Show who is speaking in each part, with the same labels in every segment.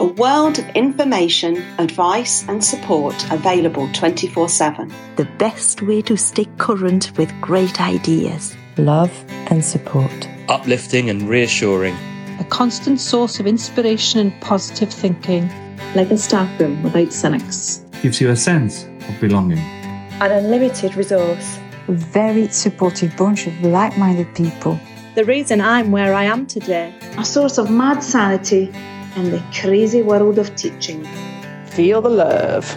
Speaker 1: A world of information, advice, and support available 24 7.
Speaker 2: The best way to stay current with great ideas.
Speaker 3: Love and support.
Speaker 4: Uplifting and reassuring.
Speaker 5: A constant source of inspiration and positive thinking.
Speaker 6: Like a staff room without cynics.
Speaker 7: Gives you a sense of belonging.
Speaker 8: An unlimited resource.
Speaker 9: A very supportive bunch of like minded people.
Speaker 10: The reason I'm where I am today.
Speaker 11: A source of mad sanity in the crazy world of teaching.
Speaker 12: Feel the love.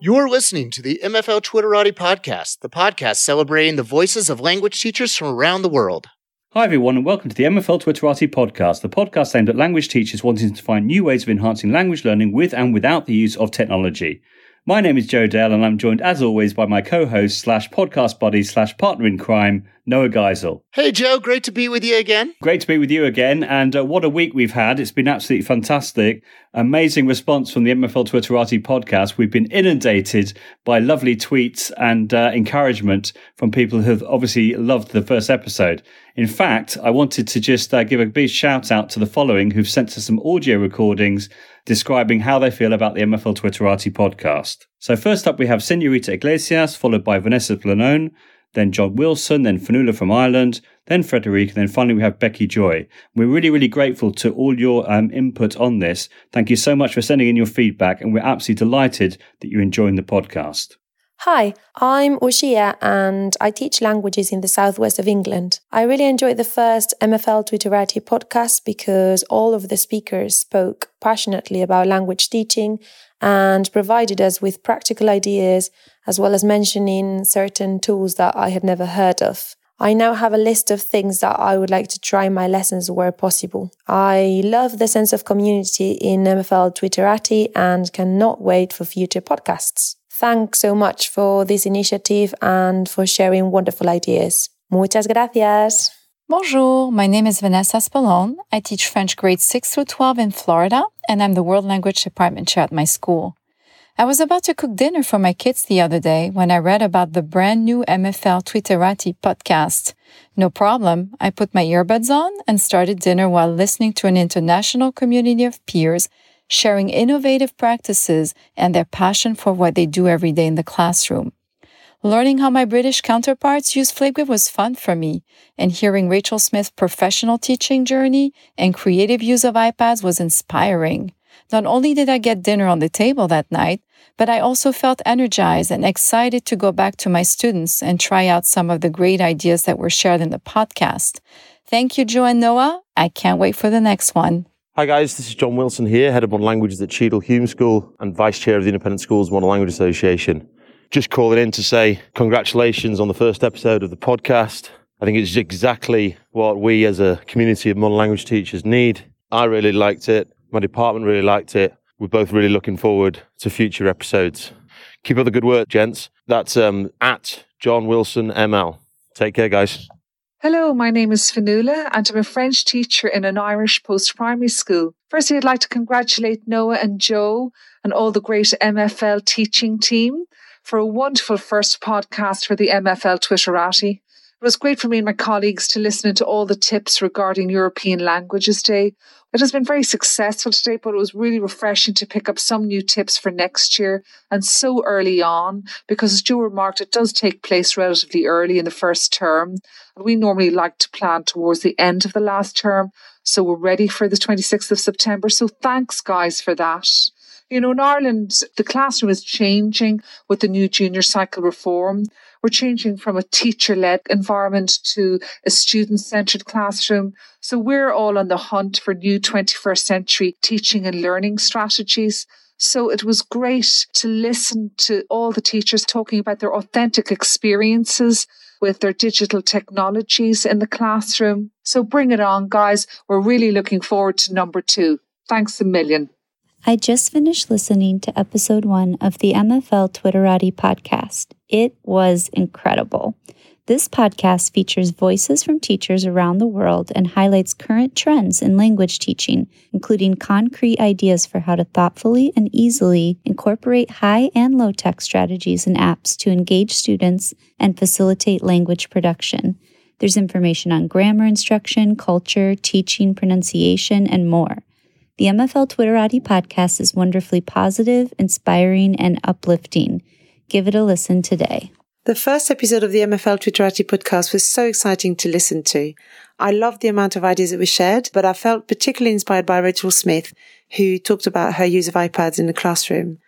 Speaker 13: You're listening to the MFL Twitterati podcast, the podcast celebrating the voices of language teachers from around the world.
Speaker 14: Hi, everyone, and welcome to the MFL Twitterati podcast, the podcast aimed at language teachers wanting to find new ways of enhancing language learning with and without the use of technology. My name is Joe Dale, and I'm joined as always by my co-host slash podcast buddy slash partner in crime, Noah Geisel.
Speaker 13: Hey, Joe, great to be with you again.
Speaker 14: Great to be with you again, and uh, what a week we've had. It's been absolutely fantastic. Amazing response from the MFL Twitterati podcast. We've been inundated by lovely tweets and uh, encouragement from people who have obviously loved the first episode. In fact, I wanted to just uh, give a big shout out to the following who've sent us some audio recordings describing how they feel about the MFL Twitterati podcast. So first up, we have Senorita Iglesias, followed by Vanessa Spallone, then John Wilson, then Fanula from Ireland, then Frederica, and then finally we have Becky Joy. We're really, really grateful to all your um, input on this. Thank you so much for sending in your feedback, and we're absolutely delighted that you're enjoying the podcast.
Speaker 15: Hi, I'm Ushia and I teach languages in the southwest of England. I really enjoyed the first MFL Twitterati podcast because all of the speakers spoke passionately about language teaching and provided us with practical ideas as well as mentioning certain tools that I had never heard of. I now have a list of things that I would like to try my lessons where possible. I love the sense of community in MFL Twitterati and cannot wait for future podcasts. Thanks so much for this initiative and for sharing wonderful ideas. Muchas gracias.
Speaker 16: Bonjour, my name is Vanessa Spallone. I teach French grades 6 through 12 in Florida, and I'm the World Language Department Chair at my school. I was about to cook dinner for my kids the other day when I read about the brand new MFL Twitterati podcast. No problem. I put my earbuds on and started dinner while listening to an international community of peers sharing innovative practices and their passion for what they do every day in the classroom. Learning how my British counterparts use Flipgrid was fun for me, and hearing Rachel Smith's professional teaching journey and creative use of iPads was inspiring. Not only did I get dinner on the table that night, but I also felt energized and excited to go back to my students and try out some of the great ideas that were shared in the podcast. Thank you, Joe and Noah. I can't wait for the next one.
Speaker 17: Hi guys, this is John Wilson here, Head of Modern Languages at Cheadle Hulme School and Vice Chair of the Independent Schools Modern Language Association. Just calling in to say congratulations on the first episode of the podcast. I think it's exactly what we as a community of modern language teachers need. I really liked it. My department really liked it. We're both really looking forward to future episodes. Keep up the good work, gents. That's um, at John Wilson ML. Take care, guys.
Speaker 18: Hello, my name is Fanula and I'm a French teacher in an Irish post-primary school. Firstly, I'd like to congratulate Noah and Joe and all the great MFL teaching team for a wonderful first podcast for the MFL Twitterati. It was great for me and my colleagues to listen to all the tips regarding European Languages Day. It has been very successful today, but it was really refreshing to pick up some new tips for next year and so early on, because as Joe remarked, it does take place relatively early in the first term. And we normally like to plan towards the end of the last term. So we're ready for the 26th of September. So thanks, guys, for that. You know, in Ireland, the classroom is changing with the new junior cycle reform. We're changing from a teacher led environment to a student centered classroom. So we're all on the hunt for new 21st century teaching and learning strategies. So it was great to listen to all the teachers talking about their authentic experiences with their digital technologies in the classroom. So bring it on, guys. We're really looking forward to number two. Thanks a million.
Speaker 19: I just finished listening to episode one of the MFL Twitterati podcast. It was incredible. This podcast features voices from teachers around the world and highlights current trends in language teaching, including concrete ideas for how to thoughtfully and easily incorporate high and low tech strategies and apps to engage students and facilitate language production. There's information on grammar instruction, culture, teaching, pronunciation, and more. The MFL Twitterati podcast is wonderfully positive, inspiring, and uplifting. Give it a listen today.
Speaker 20: The first episode of the MFL Twitterati podcast was so exciting to listen to. I loved the amount of ideas that were shared, but I felt particularly inspired by Rachel Smith, who talked about her use of iPads in the classroom.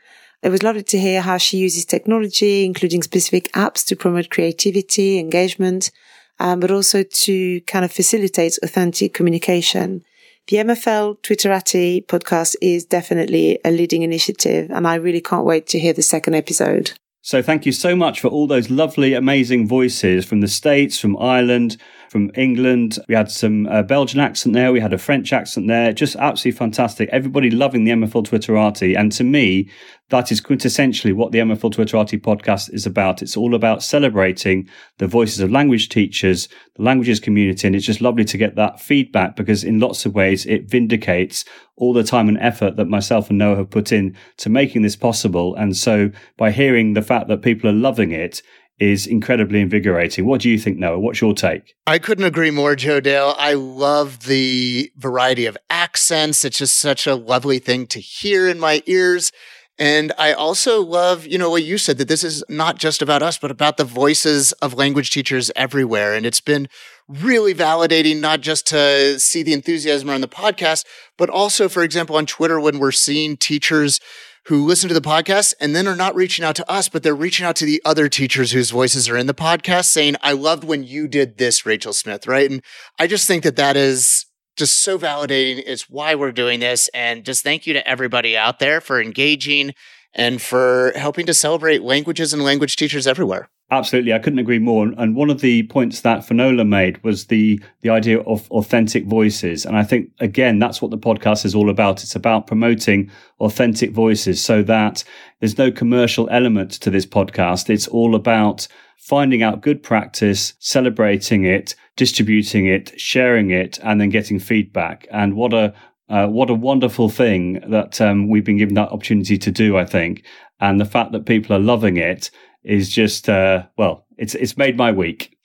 Speaker 20: It was lovely to hear how she uses technology, including specific apps to promote creativity, engagement, um, but also to kind of facilitate authentic communication. The MFL Twitterati podcast is definitely a leading initiative, and I really can't wait to hear the second episode.
Speaker 14: So, thank you so much for all those lovely, amazing voices from the States, from Ireland, from England. We had some uh, Belgian accent there, we had a French accent there. Just absolutely fantastic. Everybody loving the MFL Twitterati. And to me, that is quintessentially what the MFL Twitterati podcast is about. It's all about celebrating the voices of language teachers, the languages community. And it's just lovely to get that feedback because in lots of ways it vindicates all the time and effort that myself and Noah have put in to making this possible. And so by hearing the fact that people are loving it, is incredibly invigorating. What do you think, Noah? What's your take?
Speaker 13: I couldn't agree more, Joe Dale. I love the variety of accents. It's just such a lovely thing to hear in my ears. And I also love, you know, what you said that this is not just about us, but about the voices of language teachers everywhere. And it's been really validating, not just to see the enthusiasm around the podcast, but also, for example, on Twitter, when we're seeing teachers who listen to the podcast and then are not reaching out to us, but they're reaching out to the other teachers whose voices are in the podcast saying, I loved when you did this, Rachel Smith, right? And I just think that that is just so validating. It's why we're doing this. And just thank you to everybody out there for engaging and for helping to celebrate languages and language teachers everywhere.
Speaker 14: Absolutely, I couldn't agree more. And one of the points that Finola made was the the idea of authentic voices, and I think again that's what the podcast is all about. It's about promoting authentic voices, so that there's no commercial element to this podcast. It's all about finding out good practice, celebrating it, distributing it, sharing it, and then getting feedback. And what a uh, what a wonderful thing that um, we've been given that opportunity to do. I think, and the fact that people are loving it is just uh, well, it's it's made my week.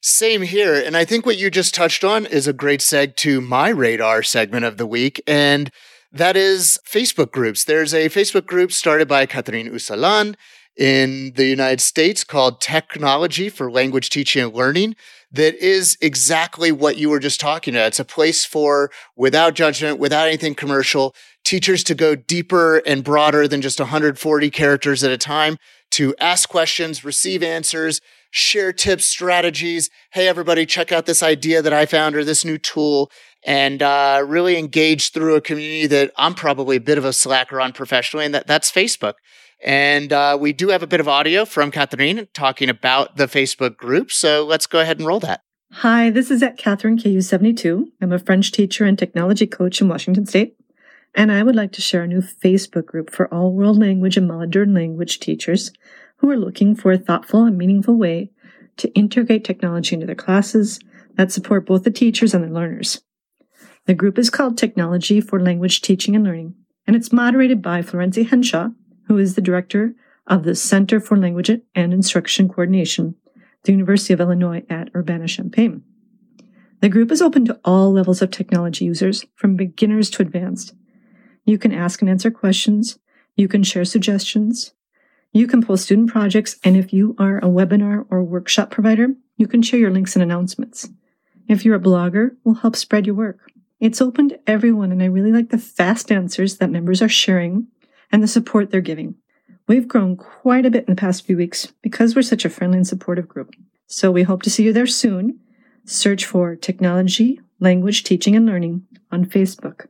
Speaker 13: Same here, and I think what you just touched on is a great seg to my radar segment of the week, and that is Facebook groups. There's a Facebook group started by Catherine Ousselin in the United States called Technology for Language Teaching and Learning that is exactly what you were just talking about. It's a place for, without judgment, without anything commercial, teachers to go deeper and broader than just 140 characters at a time to ask questions, receive answers, share tips, strategies. Hey, everybody, check out this idea that I found or this new tool and uh, really engage through a community that I'm probably a bit of a slacker on professionally, and that, that's Facebook. And uh, we do have a bit of audio from Catherine talking about the Facebook group. So let's go ahead and roll that.
Speaker 21: Hi, this is at Catherine KU72. I'm a French teacher and technology coach in Washington State. And I would like to share a new Facebook group for all world language and modern language teachers who are looking for a thoughtful and meaningful way to integrate technology into their classes that support both the teachers and the learners. The group is called Technology for Language Teaching and Learning, and it's moderated by Florencia Henshaw, who is the director of the Center for Language and Instruction Coordination, the University of Illinois at Urbana-Champaign. The group is open to all levels of technology users, from beginners to advanced, you can ask and answer questions. You can share suggestions. You can post student projects. And if you are a webinar or workshop provider, you can share your links and announcements. If you're a blogger, we'll help spread your work. It's open to everyone, and I really like the fast answers that members are sharing and the support they're giving. We've grown quite a bit in the past few weeks because we're such a friendly and supportive group. So we hope to see you there soon. Search for Technology, Language Teaching and Learning on Facebook.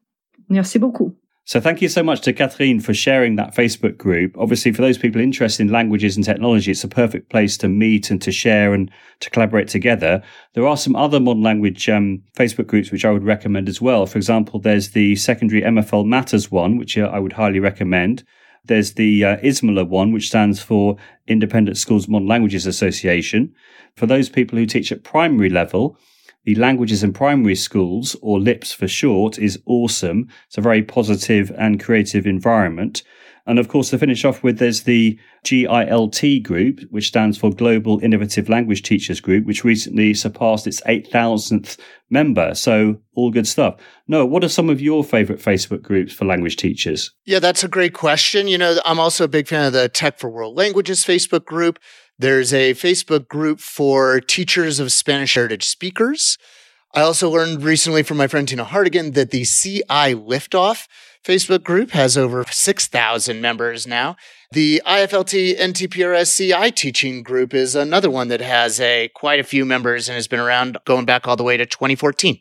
Speaker 21: Merci beaucoup.
Speaker 14: So thank you so much to Catherine for sharing that Facebook group. Obviously, for those people interested in languages and technology, it's a perfect place to meet and to share and to collaborate together. There are some other modern language um, Facebook groups which I would recommend as well. For example, there's the secondary MFL Matters one, which uh, I would highly recommend. There's the uh, ISMLA one, which stands for Independent Schools Modern Languages Association. For those people who teach at primary level, the languages in primary schools, or LIPS for short, is awesome. It's a very positive and creative environment. And of course, to finish off with, there's the GILT group, which stands for Global Innovative Language Teachers Group, which recently surpassed its 8,000th member. So all good stuff. Noah, what are some of your favorite Facebook groups for language teachers?
Speaker 13: Yeah, that's a great question. You know, I'm also a big fan of the Tech for World Languages Facebook group. There's a Facebook group for teachers of Spanish heritage speakers. I also learned recently from my friend Tina Hargaden that the CI Liftoff Facebook group has over 6,000 members now. The IFLT NTPRS CI teaching group is another one that has a quite a few members and has been around going back all the way to 2014.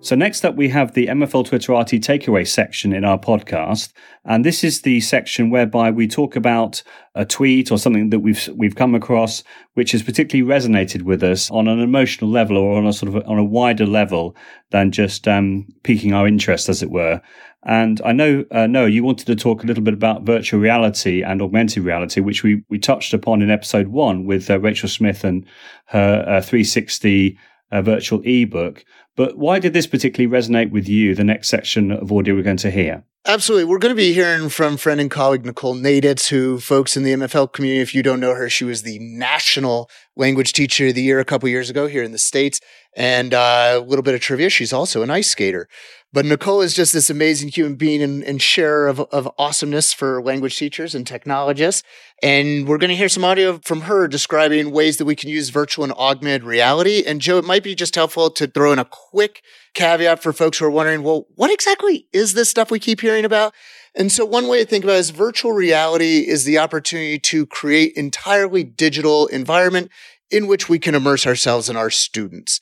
Speaker 14: So, next up, we have the MFL Twitterati takeaway section in our podcast. And this is the section whereby we talk about a tweet or something that we've, we've come across, which has particularly resonated with us on an emotional level or on a sort of on a wider level than just um, piquing our interest, as it were. And I know, uh, Noah, you wanted to talk a little bit about virtual reality and augmented reality, which we, we touched upon in episode one with uh, Rachel Smith and her uh, 360 uh, virtual ebook. But why did this particularly resonate with you, the next section of audio we're going to hear?
Speaker 13: Absolutely. We're going to be hearing from friend and colleague Nicole Naditz, who folks in the MFL community, if you don't know her, she was the national language teacher of the year a couple years ago here in the States. And uh, a little bit of trivia, she's also an ice skater. But Nicole is just this amazing human being and, and sharer of, of awesomeness for language teachers and technologists. And we're going to hear some audio from her describing ways that we can use virtual and augmented reality. And Joe, it might be just helpful to throw in a quick caveat for folks who are wondering, well, what exactly is this stuff we keep hearing about? And so one way to think about it is virtual reality is the opportunity to create entirely digital environment in which we can immerse ourselves and our students.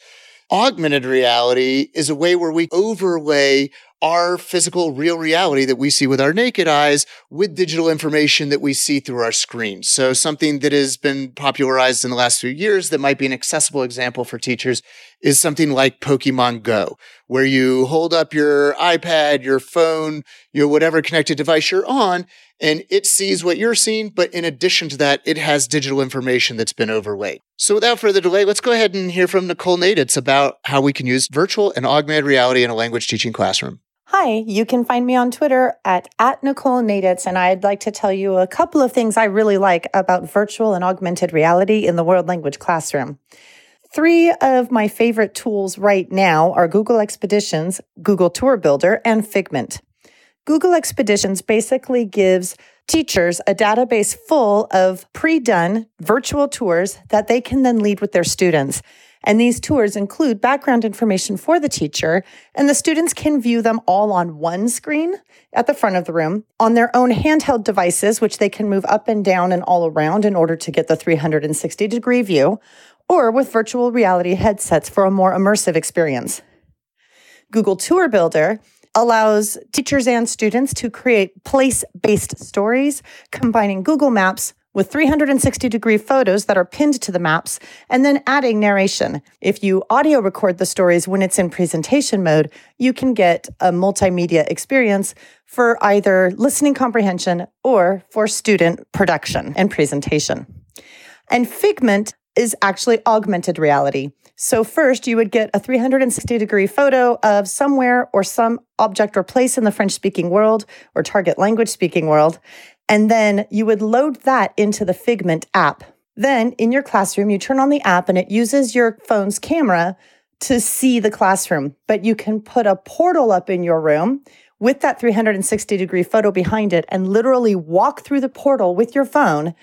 Speaker 13: Augmented reality is a way where we overlay our physical real reality that we see with our naked eyes with digital information that we see through our screens. So something that has been popularized in the last few years that might be an accessible example for teachers is something like Pokemon Go, where you hold up your iPad, your phone, your whatever connected device you're on, and it sees what you're seeing. But in addition to that, it has digital information that's been overlaid. So without further delay, let's go ahead and hear from Nicole Naditz about how we can use virtual and augmented reality in a language teaching classroom.
Speaker 22: Hi, you can find me on Twitter at, at Nicole Naditz, and I'd like to tell you a couple of things I really like about virtual and augmented reality in the world language classroom. Three of my favorite tools right now are Google Expeditions, Google Tour Builder, and Figment. Google Expeditions basically gives teachers a database full of pre done virtual tours that they can then lead with their students. And these tours include background information for the teacher, and the students can view them all on one screen at the front of the room on their own handheld devices, which they can move up and down and all around in order to get the 360 degree view, or with virtual reality headsets for a more immersive experience. Google Tour Builder allows teachers and students to create place based stories, combining Google Maps with 360 degree photos that are pinned to the maps, and then adding narration. If you audio record the stories when it's in presentation mode, you can get a multimedia experience for either listening comprehension or for student production and presentation. And Figment is actually augmented reality. So, first, you would get a 360 degree photo of somewhere or some object or place in the French speaking world or target language speaking world. And then you would load that into the Figment app. Then in your classroom, you turn on the app and it uses your phone's camera to see the classroom. But you can put a portal up in your room with that 360 degree photo behind it and literally walk through the portal with your phone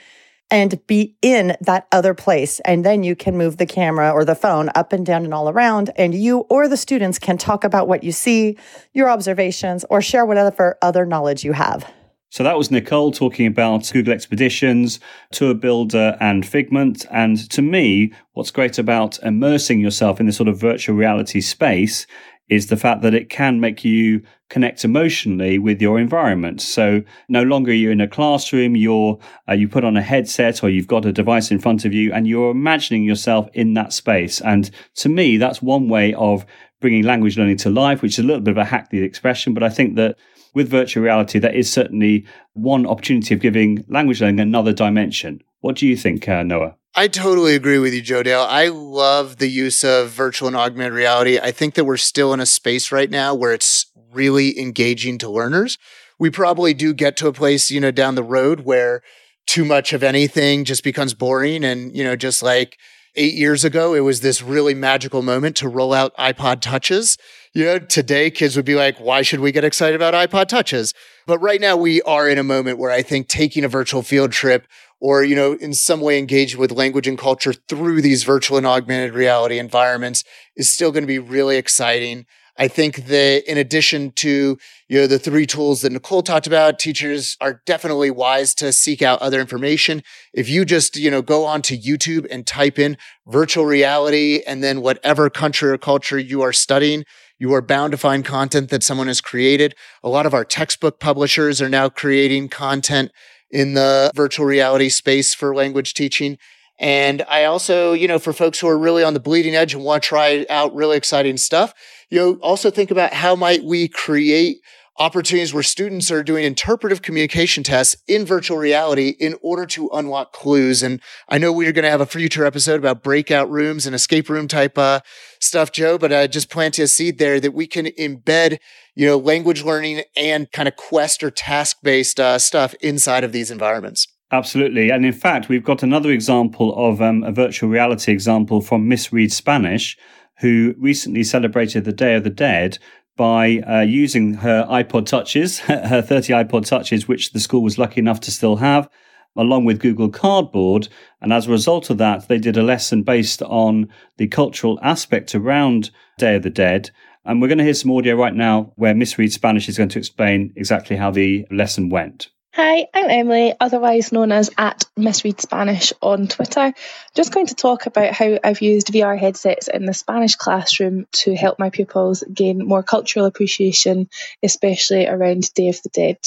Speaker 22: and be in that other place. And then you can move the camera or the phone up and down and all around. And you or the students can talk about what you see, your observations, or share whatever other knowledge you have.
Speaker 14: So that was Nicole talking about Google Expeditions, Tour Builder, and Figment. And to me, what's great about immersing yourself in this sort of virtual reality space is the fact that it can make you connect emotionally with your environment. So no longer you're in a classroom, you're uh, you put on a headset or you've got a device in front of you and you're imagining yourself in that space. And to me, that's one way of bringing language learning to life, which is a little bit of a hackneyed expression, but I think that with virtual reality, that is certainly one opportunity of giving language learning another dimension. What do you think, uh, Noah?
Speaker 13: I totally agree with you, Joe Dale. I love the use of virtual and augmented reality. I think that we're still in a space right now where it's really engaging to learners. We probably do get to a place, you know, down the road where too much of anything just becomes boring. And, you know, just like eight years ago, it was this really magical moment to roll out iPod touches. You know, today kids would be like, why should we get excited about iPod touches? But right now we are in a moment where I think taking a virtual field trip or, you know, in some way engage with language and culture through these virtual and augmented reality environments is still going to be really exciting. I think that in addition to, you know, the three tools that Nicole talked about, teachers are definitely wise to seek out other information. If you just, you know, go onto YouTube and type in virtual reality and then whatever country or culture you are studying, you are bound to find content that someone has created. A lot of our textbook publishers are now creating content in the virtual reality space for language teaching. And I also, you know, for folks who are really on the bleeding edge and want to try out really exciting stuff, you know, also think about how might we create opportunities where students are doing interpretive communication tests in virtual reality in order to unlock clues. And I know we're going to have a future episode about breakout rooms and escape room type uh, stuff, Joe, but I just planted a seed there that we can embed, you know, language learning and kind of quest or task based uh, stuff inside of these environments.
Speaker 14: Absolutely. And in fact, we've got another example of um, a virtual reality example from Miss Reed Spanish, who recently celebrated the Day of the Dead by uh, using her iPod Touches, her 30 iPod Touches, which the school was lucky enough to still have, along with Google Cardboard. And as a result of that, they did a lesson based on the cultural aspect around Day of the Dead. And we're going to hear some audio right now where Miss Reed Spanish is going to explain exactly how the lesson went.
Speaker 8: Hi, I'm Emily, otherwise known as at Miss Reed Spanish on Twitter. Just going to talk about how I've used VR headsets in the Spanish classroom to help my pupils gain more cultural appreciation, especially around Day of the Dead.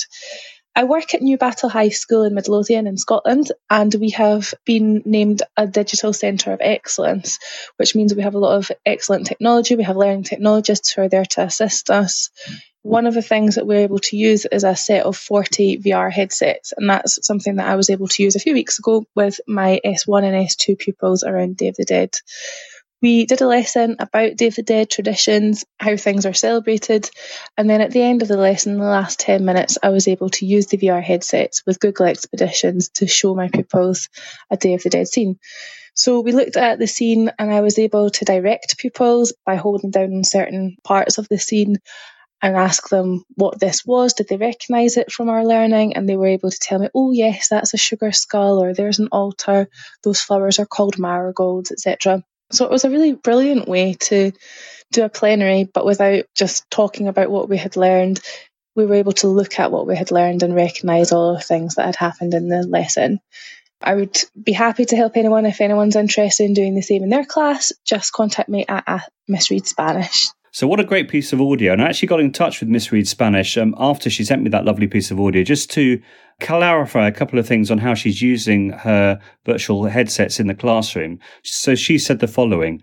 Speaker 8: I work at Newbattle High School in Midlothian in Scotland, and we have been named a digital centre of excellence, which means we have a lot of excellent technology. We have learning technologists who are there to assist us one of the things that we're able to use is a set of 40 VR headsets, and that's something that I was able to use a few weeks ago with my S1 and S2 pupils around Day of the Dead. We did a lesson about Day of the Dead traditions, how things are celebrated, and then at the end of the lesson, the last 10 minutes, I was able to use the VR headsets with Google Expeditions to show my pupils a Day of the Dead scene. So we looked at the scene and I was able to direct pupils by holding down certain parts of the scene and ask them what this was. Did they recognize it from our learning? And they were able to tell me, oh, yes, that's a sugar skull, or there's an altar, those flowers are called marigolds, etc. So it was a really brilliant way to do a plenary, but without just talking about what we had learned. We were able to look at what we had learned and recognize all the things that had happened in the lesson. I would be happy to help anyone if anyone's interested in doing the same in their class. Just contact me at, at Spanish.
Speaker 14: So, what a great piece of audio. And I actually got in touch with Miss Reed Spanish um, after she sent me that lovely piece of audio just to clarify a couple of things on how she's using her virtual headsets in the classroom. So, she said the following.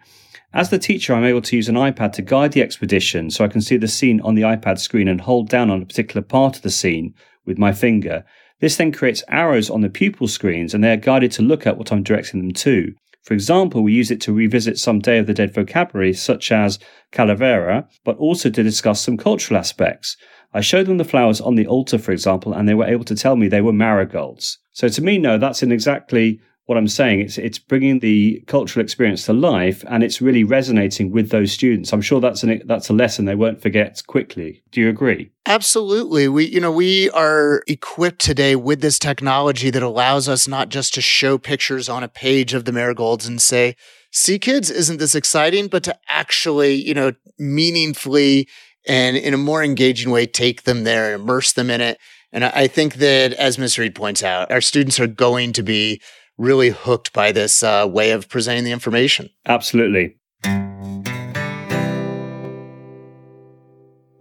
Speaker 14: As the teacher, I'm able to use an iPad to guide the expedition so I can see the scene on the iPad screen and hold down on a particular part of the scene with my finger. This then creates arrows on the pupil screens and they are guided to look at what I'm directing them to. For example, we use it to revisit some Day of the Dead vocabulary, such as calavera, but also to discuss some cultural aspects. I showed them the flowers on the altar, for example, and they were able to tell me they were marigolds. So to me, no, that's in exactly what I'm saying. It's it's bringing the cultural experience to life, and it's really resonating with those students. I'm sure that's an that's a lesson they won't forget quickly. Do you agree?
Speaker 13: Absolutely. We you know we are equipped today with this technology that allows us not just to show pictures on a page of the marigolds and say, "See, kids, isn't this exciting?" but to actually you know meaningfully and in a more engaging way take them there, and immerse them in it. And I think that, as Ms. Reed points out, our students are going to be really hooked by this uh, way of presenting the information.
Speaker 14: Absolutely.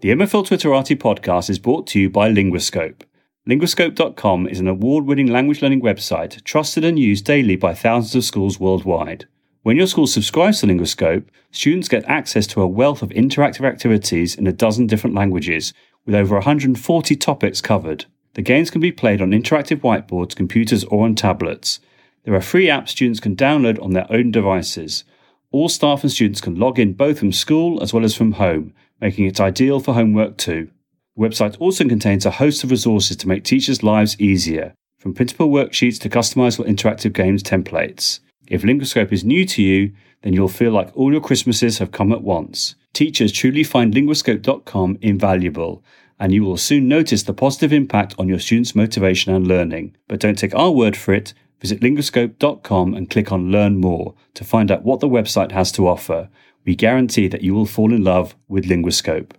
Speaker 14: The MFL Twitterati podcast is brought to you by Linguascope. Linguascope.com is an award winning language learning website trusted and used daily by thousands of schools worldwide. When your school subscribes to Linguascope, students get access to a wealth of interactive activities in a dozen different languages, with over 140 topics covered. The games can be played on interactive whiteboards, computers, or on tablets. There are free apps students can download on their own devices. All staff and students can log in both from school as well as from home, making it ideal for homework too. The website also contains a host of resources to make teachers' lives easier, from printable worksheets to customizable interactive games templates. If Linguascope is new to you, then you'll feel like all your Christmases have come at once. Teachers truly find linguascope.com invaluable, and you will soon notice the positive impact on your students' motivation and learning. But don't take our word for it. Visit linguascope.com and click on Learn More to find out what the website has to offer. We guarantee that you will fall in love with Linguascope.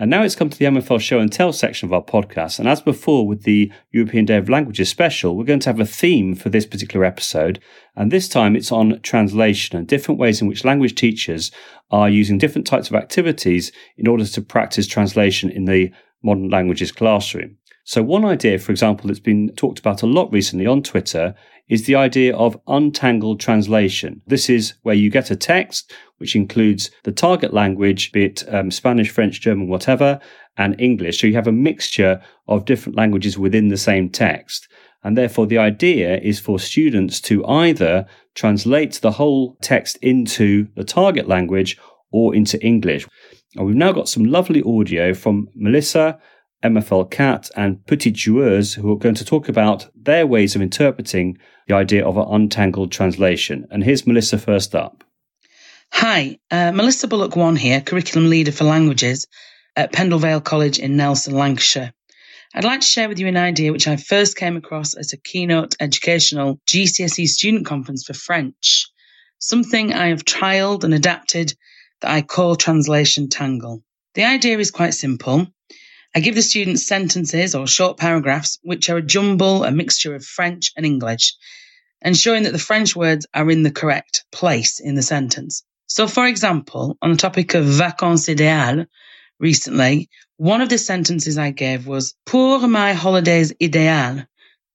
Speaker 14: And now it's come to the MFL show and tell section of our podcast. And as before with the European Day of Languages special, we're going to have a theme for this particular episode. And this time it's on translation and different ways in which language teachers are using different types of activities in order to practice translation in the modern languages classroom. So one idea, for example, that's been talked about a lot recently on Twitter is the idea of untangled translation. This is where you get a text which includes the target language, be it um, Spanish, French, German, whatever, and English. So you have a mixture of different languages within the same text. And therefore, the idea is for students to either translate the whole text into the target language or into English. And we've now got some lovely audio from Melissa, MFL Cat, and Petit Joueuse who are going to talk about their ways of interpreting the idea of an untangled translation. And here's Melissa first up.
Speaker 23: Hi, uh, Melissa Bullock One here, curriculum leader for languages at Pendle Vale College in Nelson, Lancashire. I'd like to share with you an idea which I first came across at a keynote educational GCSE student conference for French, something I have trialed and adapted that I call translation tangle. The idea is quite simple. I give the students sentences or short paragraphs which are a jumble, a mixture of French and English, ensuring that the French words are in the correct place in the sentence. So, for example, on the topic of vacances idéales, recently, one of the sentences I gave was Pour my holidays idéales,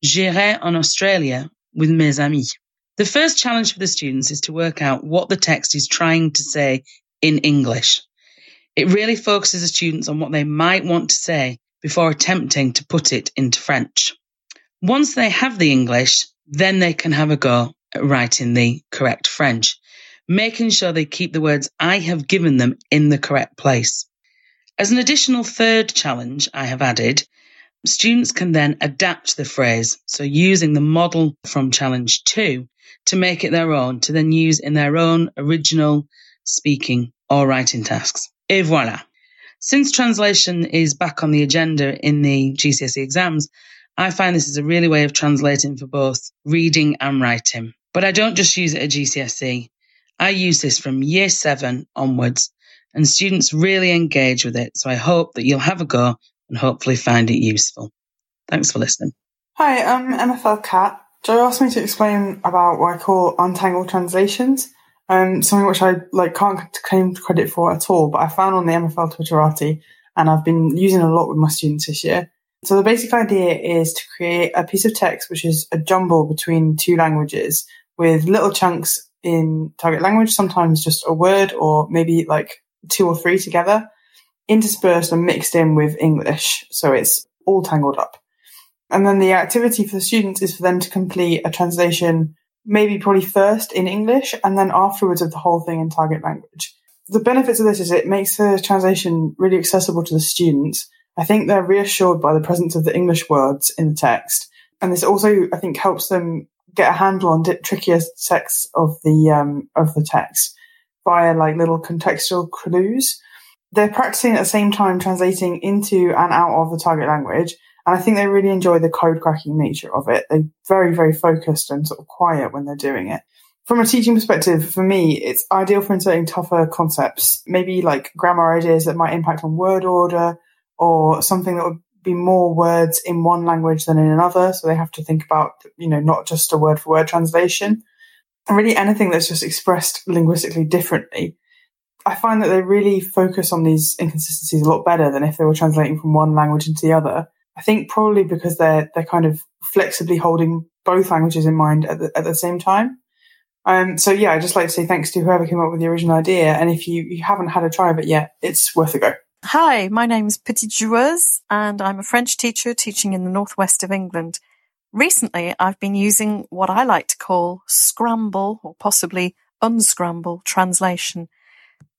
Speaker 23: j'irai en Australia with mes amis. The first challenge for the students is to work out what the text is trying to say in English. It really focuses the students on what they might want to say before attempting to put it into French. Once they have the English, then they can have a go at writing the correct French making sure they keep the words I have given them in the correct place. As an additional third challenge I have added, students can then adapt the phrase. So using the model from challenge two to make it their own, to then use in their own original speaking or writing tasks. Et voila. Since translation is back on the agenda in the GCSE exams, I find this is a really way of translating for both reading and writing. But I don't just use it at GCSE. I use this from year seven onwards, and students really engage with it. So I hope that you'll have a go and hopefully find it useful. Thanks for listening.
Speaker 24: Hi, I'm MFL Cat. Joe asked me to explain about what I call untangled translations, um, something which I like can't claim credit for at all, but I found on the MFL Twitterati, and I've been using a lot with my students this year. So the basic idea is to create a piece of text which is a jumble between two languages with little chunks in target language, sometimes just a word or maybe like two or three together, interspersed and mixed in with English. So it's all tangled up. And then the activity for the students is for them to complete a translation, maybe probably first in English and then afterwards of the whole thing in target language. The benefits of this is it makes the translation really accessible to the students. I think they're reassured by the presence of the English words in the text. And this also, I think, helps them get a handle on the trickier sects of the um, of the text via like little contextual clues. They're practicing at the same time translating into and out of the target language, and I think they really enjoy the code cracking nature of it. They're very very focused and sort of quiet when they're doing it. From a teaching perspective, for me, it's ideal for inserting tougher concepts, maybe like grammar ideas that might impact on word order or something that would be more words in one language than in another. So they have to think about, you know, not just a word for word translation. Really anything that's just expressed linguistically differently. I find that they really focus on these inconsistencies a lot better than if they were translating from one language into the other. I think probably because they're they're kind of flexibly holding both languages in mind at the, at the same time. Um, so yeah, I'd just like to say thanks to whoever came up with the original idea. And if you, you haven't had a try of it yet, it's worth a go.
Speaker 25: Hi, my name's Petit Joueuse, and I'm a French teacher teaching in the northwest of England. Recently, I've been using what I like to call scramble or possibly unscramble translation.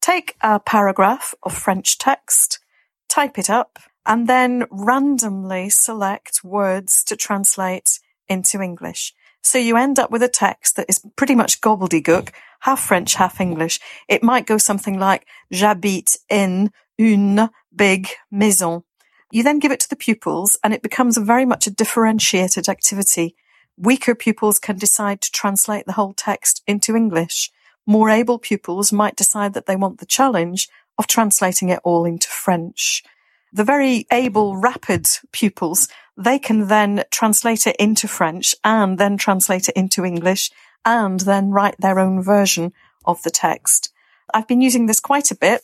Speaker 25: Take a paragraph of French text, type it up, and then randomly select words to translate into English. So you end up with a text that is pretty much gobbledygook, half French, half English. It might go something like, j'habite in une big maison. You then give it to the pupils and it becomes very much a differentiated activity. Weaker pupils can decide to translate the whole text into English. More able pupils might decide that they want the challenge of translating it all into French. The very able, rapid pupils they can then translate it into French and then translate it into English and then write their own version of the text. I've been using this quite a bit.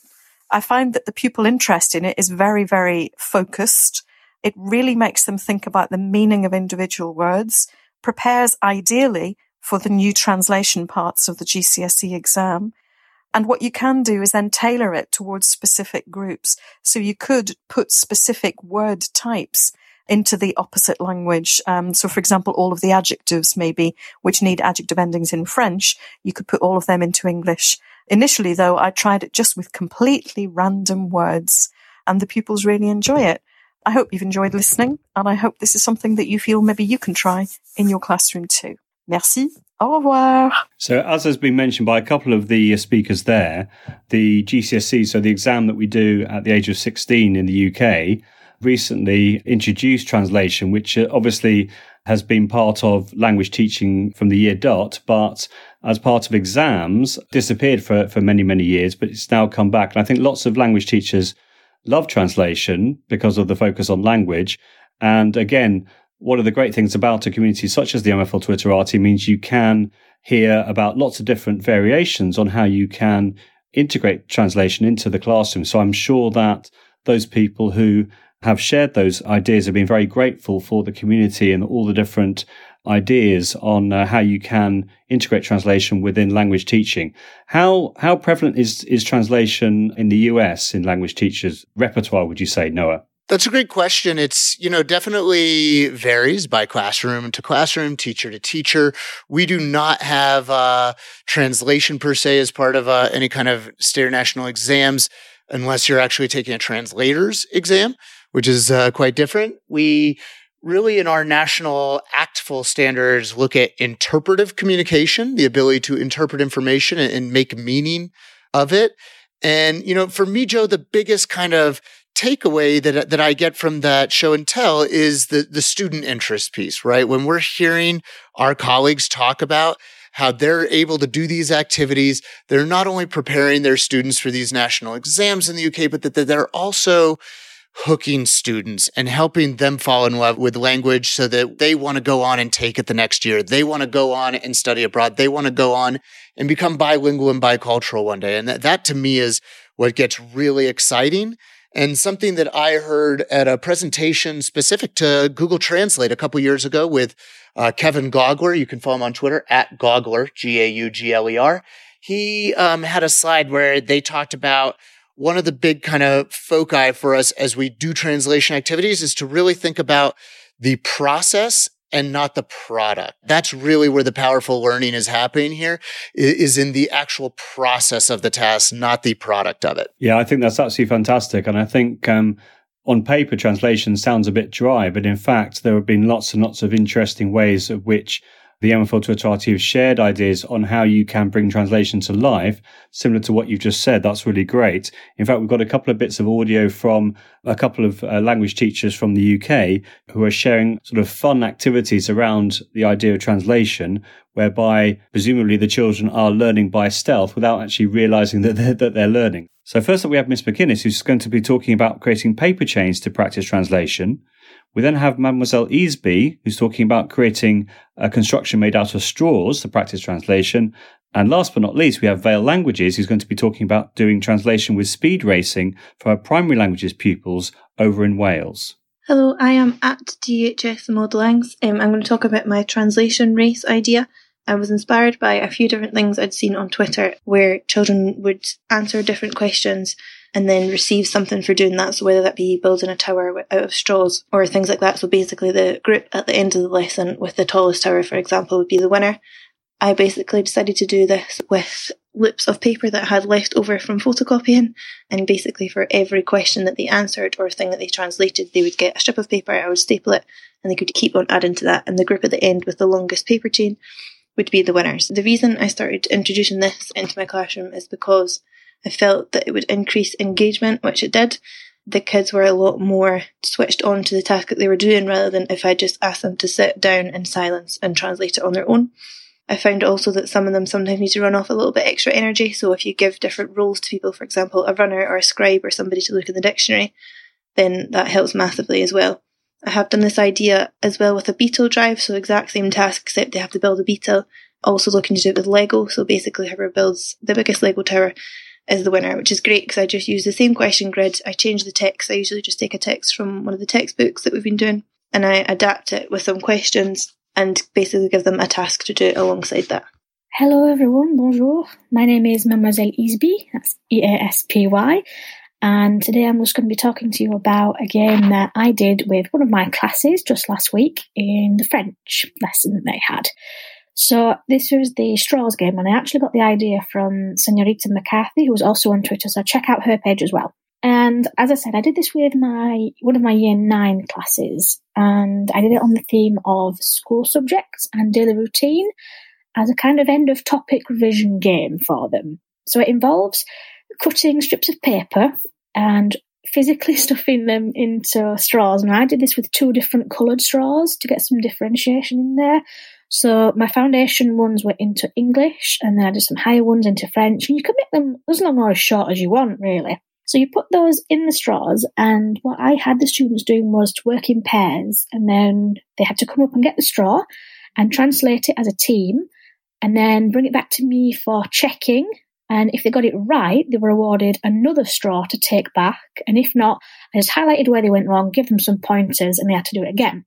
Speaker 25: I find that the pupil interest in it is very, very focused. It really makes them think about the meaning of individual words, prepares ideally for the new translation parts of the GCSE exam. And what you can do is then tailor it towards specific groups. So you could put specific word types into the opposite language. Um, so, for example, all of the adjectives maybe which need adjective endings in French, you could put all of them into English. Initially, though, I tried it just with completely random words, and the pupils really enjoy it. I hope you've enjoyed listening, and I hope this is something that you feel maybe you can try in your classroom too. Merci. Au revoir.
Speaker 14: So, as has been mentioned by a couple of the speakers there, the GCSE, so the exam that we do at the age of 16 in the UK, recently introduced translation, which uh, obviously has been part of language teaching from the year dot, but as part of exams disappeared for, for many, many years, but it's now come back. And I think lots of language teachers love translation because of the focus on language. And again, one of the great things about a community such as the MFL Twitterati means you can hear about lots of different variations on how you can integrate translation into the classroom. So I'm sure that those people who have shared those ideas have been very grateful for the community and all the different ideas on uh, how you can integrate translation within language teaching. How how prevalent is is translation in the US in language teachers repertoire? Would you say, Noah?
Speaker 13: That's a great question. It's, you know, definitely varies by classroom to classroom, teacher to teacher. We do not have uh, translation per se as part of uh, any kind of state or national exams unless you're actually taking a translator's exam which is uh, quite different. We really, in our national ACTFL standards, look at interpretive communication, the ability to interpret information and, and make meaning of it. And, you know, for me, Joe, the biggest kind of takeaway that that I get from that show and tell is the the student interest piece, right? When we're hearing our colleagues talk about how they're able to do these activities, they're not only preparing their students for these national exams in the UK, but that they're also hooking students and helping them fall in love with language so that they want to go on and take it the next year. They want to go on and study abroad. They want to go on and become bilingual and bicultural one day. And that, that to me is what gets really exciting. And something that I heard at a presentation specific to Google Translate a couple years ago with uh, Kevin Gaugler. You can follow him on Twitter at Gaugler, G A U G L E R. He um, had a slide where they talked about one of the big kind of foci for us as we do translation activities is to really think about the process and not the product. That's really where the powerful learning is happening here is in the actual process of the task, not the product of it.
Speaker 14: Yeah, I think that's absolutely fantastic. And I think, um, on paper, translation sounds a bit dry, but in fact, there have been lots and lots of interesting ways of which the MFL Twitterati have shared ideas on how you can bring translation to life, similar to what you've just said. That's really great. In fact, we've got a couple of bits of audio from a couple of uh, language teachers from the UK who are sharing sort of fun activities around the idea of translation, whereby presumably the children are learning by stealth without actually realizing that they're, that they're learning. So first up, we have Miss McInnes, who's going to be talking about creating paper chains to practice translation. We then have Mademoiselle Easby, who's talking about creating a construction made out of straws to practice translation. And last but not least, we have Vale Languages, who's going to be talking about doing translation with speed racing for her primary languages pupils over in Wales.
Speaker 26: Hello, I am at DHS Modellings. Um, I'm going to talk about my translation race idea. I was inspired by a few different things I'd seen on Twitter where children would answer different questions and then receive something for doing that. So whether that be building a tower out of straws or things like that. So basically the group at the end of the lesson with the tallest tower, for example, would be the winner. I basically decided to do this with loops of paper that I had left over from photocopying. And basically, for every question that they answered or thing that they translated, they would get a strip of paper, I would staple it, and they could keep on adding to that. And the group at the end with the longest paper chain would be the winners. The reason I started introducing this into my classroom is because I felt that it would increase engagement, which it did. The kids were a lot more switched on to the task that they were doing rather than if I just asked them to sit down in silence and translate it on their own. I found also that some of them sometimes need to run off a little bit extra energy. So if you give different roles to people, for example, a runner or a scribe or somebody to look in the dictionary, then that helps massively as well. I have done this idea as well with a beetle drive, so exact same task except they have to build a beetle. Also looking to do it with Lego, so basically whoever builds the biggest Lego tower is the winner, which is great because I just use the same question grid. I change the text. I usually just take a text from one of the textbooks that we've been doing and I adapt it with some questions and basically give them a task to do alongside that.
Speaker 27: Hello everyone, bonjour. My name is Mademoiselle Easpy, that's E-A-S-P-Y, and today I'm just going to be talking to you about a game that I did with one of my classes just last week in the French lesson that they had. So this was the straws game, and I actually got the idea from Senorita McCarthy, who was also on Twitter, so check out her page as well. And as I said, I did this with my one of my year nine classes, and I did it on the theme of school subjects and daily routine as a kind of end of topic revision game for them. So it involves cutting strips of paper and physically stuffing them into straws. And I did this with two different coloured straws to get some differentiation in there. So my foundation ones were into English, and then I did some higher ones into French. And you can make them as long or as short as you want, really. So you put those in the straws, and what I had the students doing was to work in pairs, and then they had to come up and get the straw and translate it as a team, and then bring it back to me for checking. And if they got it right, they were awarded another straw to take back. And if not, I just highlighted where they went wrong, give them some pointers, and they had to do it again.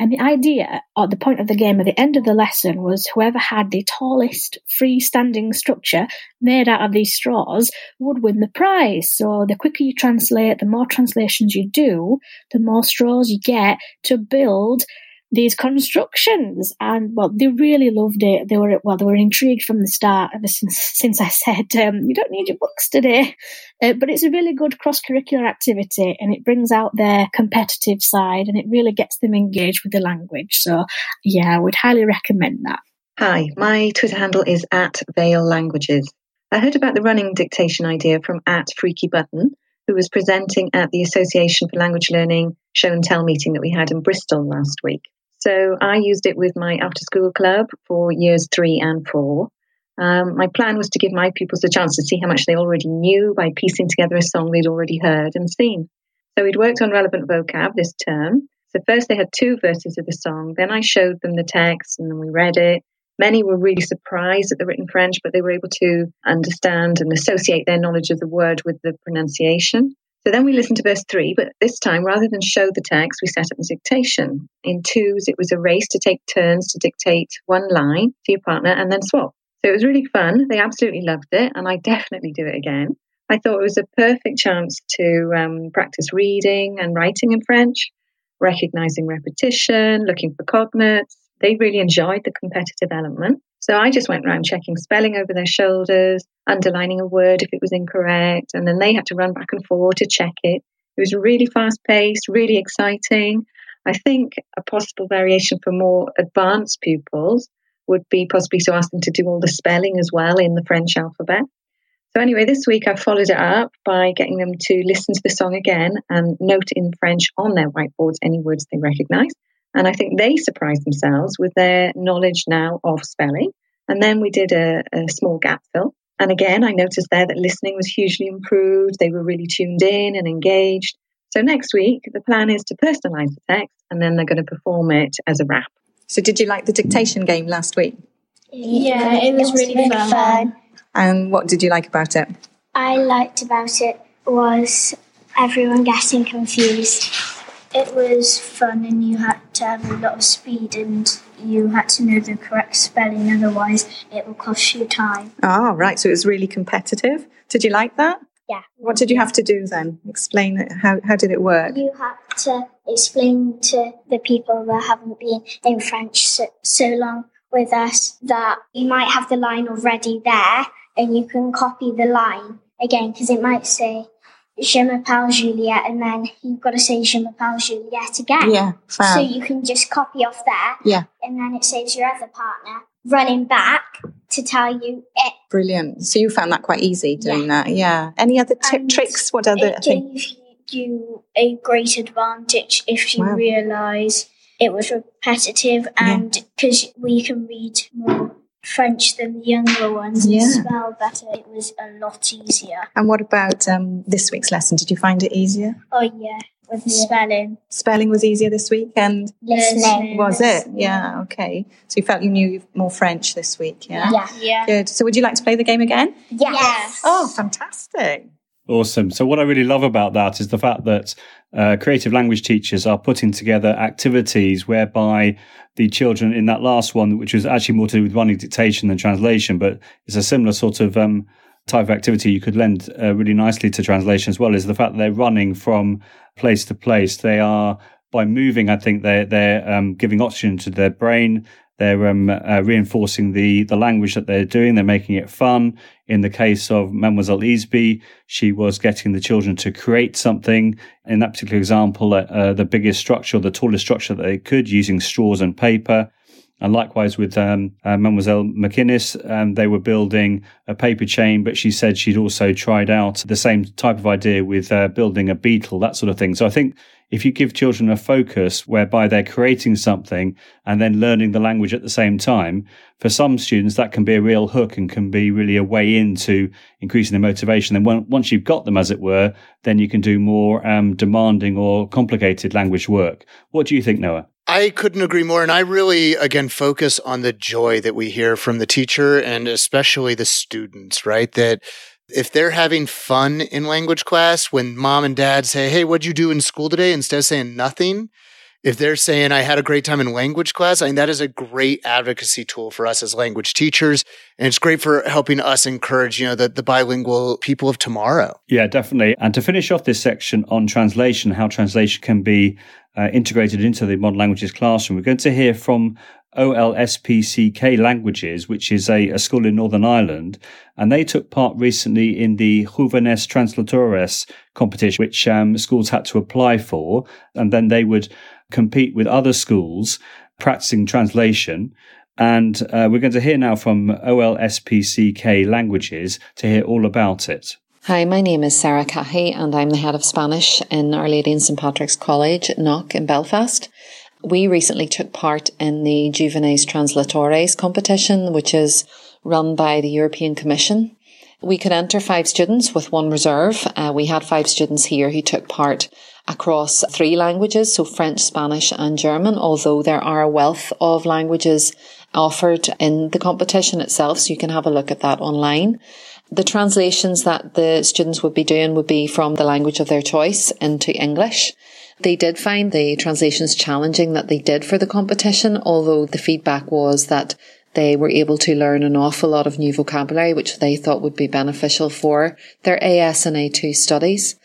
Speaker 27: And the idea, or the point of the game at the end of the lesson, was whoever had the tallest freestanding structure made out of these straws would win the prize. So the quicker you translate, the more translations you do, the more straws you get to build these constructions and well they really loved it. They were well they were intrigued from the start ever since since i said um, you don't need your books today. Uh, but it's a really good cross-curricular activity and it brings out their competitive side and it really gets them engaged with the language. So yeah i would highly recommend that.
Speaker 28: Hi my twitter handle is at vale languages. I heard about the running dictation idea from at freaky button who was presenting at the association for language learning show and tell meeting that we had in bristol last week so I used it with my after school club for years three and four. Um, my plan was to give my pupils a chance to see how much they already knew by piecing together a song they'd already heard and seen. So we'd worked on relevant vocab this term. So first they had two verses of the song, then I showed them the text and then we read it. Many were really surprised at the written French, but they were able to understand and associate their knowledge of the word with the pronunciation. So then we listened to verse three, but this time, rather than show the text, we set up the dictation. In twos, it was a race to take turns to dictate one line to your partner and then swap. So it was really fun. They absolutely loved it, and I definitely do it again. I thought it was a perfect chance to um, practice reading and writing in French, recognizing repetition, looking for cognates. They really enjoyed the competitive element. So I just went around checking spelling over their shoulders, underlining a word if it was incorrect, and then they had to run back and forth to check it. It was really fast paced, really exciting. I think a possible variation for more advanced pupils would be possibly to ask them to do all the spelling as well in the French alphabet. So, anyway, this week I followed it up by getting them to listen to the song again and note in French on their whiteboards any words they recognize. And I think they surprised themselves with their knowledge now of spelling. And then we did a, a small gap fill. And again, I noticed there that listening was hugely improved. They were really tuned in and engaged. So next week, the plan is to personalize the text and then they're going to perform it as a rap.
Speaker 29: So, did you like the dictation game last week?
Speaker 30: Yeah, it was, really, really fun. fun.
Speaker 29: And what did you like about it?
Speaker 30: I liked about it was everyone getting confused. It was fun, and you had to have a lot of speed, and you had to know the correct spelling, otherwise, it will cost you time.
Speaker 29: Oh, right. So it was really competitive. Did you like that?
Speaker 30: Yeah.
Speaker 29: What did you have to do then? Explain it. How, how did it work?
Speaker 30: You have to explain to the people that haven't been in French so, so long with us that you might have the line already there and you can copy the line again because it might say Je m'appelle Juliet and then you've got to say Je m'appelle Juliet again.
Speaker 29: Yeah, fab.
Speaker 30: So you can just copy off there
Speaker 29: Yeah.
Speaker 30: and then it saves your other partner running back to tell you it.
Speaker 29: Brilliant. So you found that quite easy doing that. Yeah. Any other tip tricks? What other
Speaker 30: It
Speaker 29: things?
Speaker 30: you a great advantage if you
Speaker 29: Wow.
Speaker 30: realise it was repetitive and because we can read more French than the younger ones
Speaker 29: Yeah.
Speaker 30: and spell better, it was a lot easier.
Speaker 29: And what about um, this week's lesson? Did you find it easier?
Speaker 30: Oh yeah, with the spelling.
Speaker 29: Spelling was easier this week, and
Speaker 30: Listening.
Speaker 29: was it? Yeah. Okay. So you felt you knew more French this week. Yeah.
Speaker 30: Yeah. Yeah.
Speaker 29: Good. So would you like to play the game again?
Speaker 30: Yes.
Speaker 29: Oh, fantastic.
Speaker 14: Awesome. So, what I really love about that is the fact that uh, creative language teachers are putting together activities whereby the children in that last one, which was actually more to do with running dictation than translation, but it's a similar sort of um, type of activity you could lend uh, really nicely to translation as well, is the fact that they're running from place to place. They are, by moving, I think they're, they're um, giving oxygen to their brain. They're um, uh, reinforcing the, the language that they're doing. They're making it fun. In the case of Mademoiselle Easpy, she was getting the children to create something. In that particular example, uh, uh, the biggest structure, the tallest structure that they could using straws and paper. And likewise with um, uh, Mademoiselle McInnes, um, they were building a paper chain, but she said she'd also tried out the same type of idea with uh, building a beetle, that sort of thing. So I think if you give children a focus whereby they're creating something and then learning the language at the same time, for some students that can be a real hook and can be really a way into increasing their motivation. And when, once you've got them, as it were, then you can do more um, demanding or complicated language work. What do you think, Noah?
Speaker 13: I couldn't agree more. And I really, again, focus on the joy that we hear from the teacher and especially the students, right? That if they're having fun in language class, when mom and dad say, Hey, what'd you do in school today? Instead of saying nothing, if they're saying, I had a great time in language class, I think that is a great advocacy tool for us as language teachers. And it's great for helping us encourage, you know, the, the bilingual people of tomorrow.
Speaker 14: Yeah, definitely. And to finish off this section on translation, how translation can be uh, integrated into the modern languages classroom, we're going to hear from OLSPCK Languages, which is a, a school in Northern Ireland. And they took part recently in the Juvenes Translatores competition, which um, schools had to apply for. And then they would compete with other schools practicing translation. And uh, we're going to hear now from OLSPCK Languages to hear all about it.
Speaker 31: Hi, my name is Sarah Cahy and I'm the head of Spanish in Our Lady and St Patrick's College, Knock in Belfast. We recently took part in the Juvenes Translatores competition, which is run by the European Commission. We could enter five students with one reserve. Uh, we had five students here who took part across three languages, so French, Spanish and German, although there are a wealth of languages offered in the competition itself, so you can have a look at that online. The translations that the students would be doing would be from the language of their choice into English. They did find the translations challenging that they did for the competition, although the feedback was that they were able to learn an awful lot of new vocabulary, which they thought would be beneficial for their AS and A2 studies.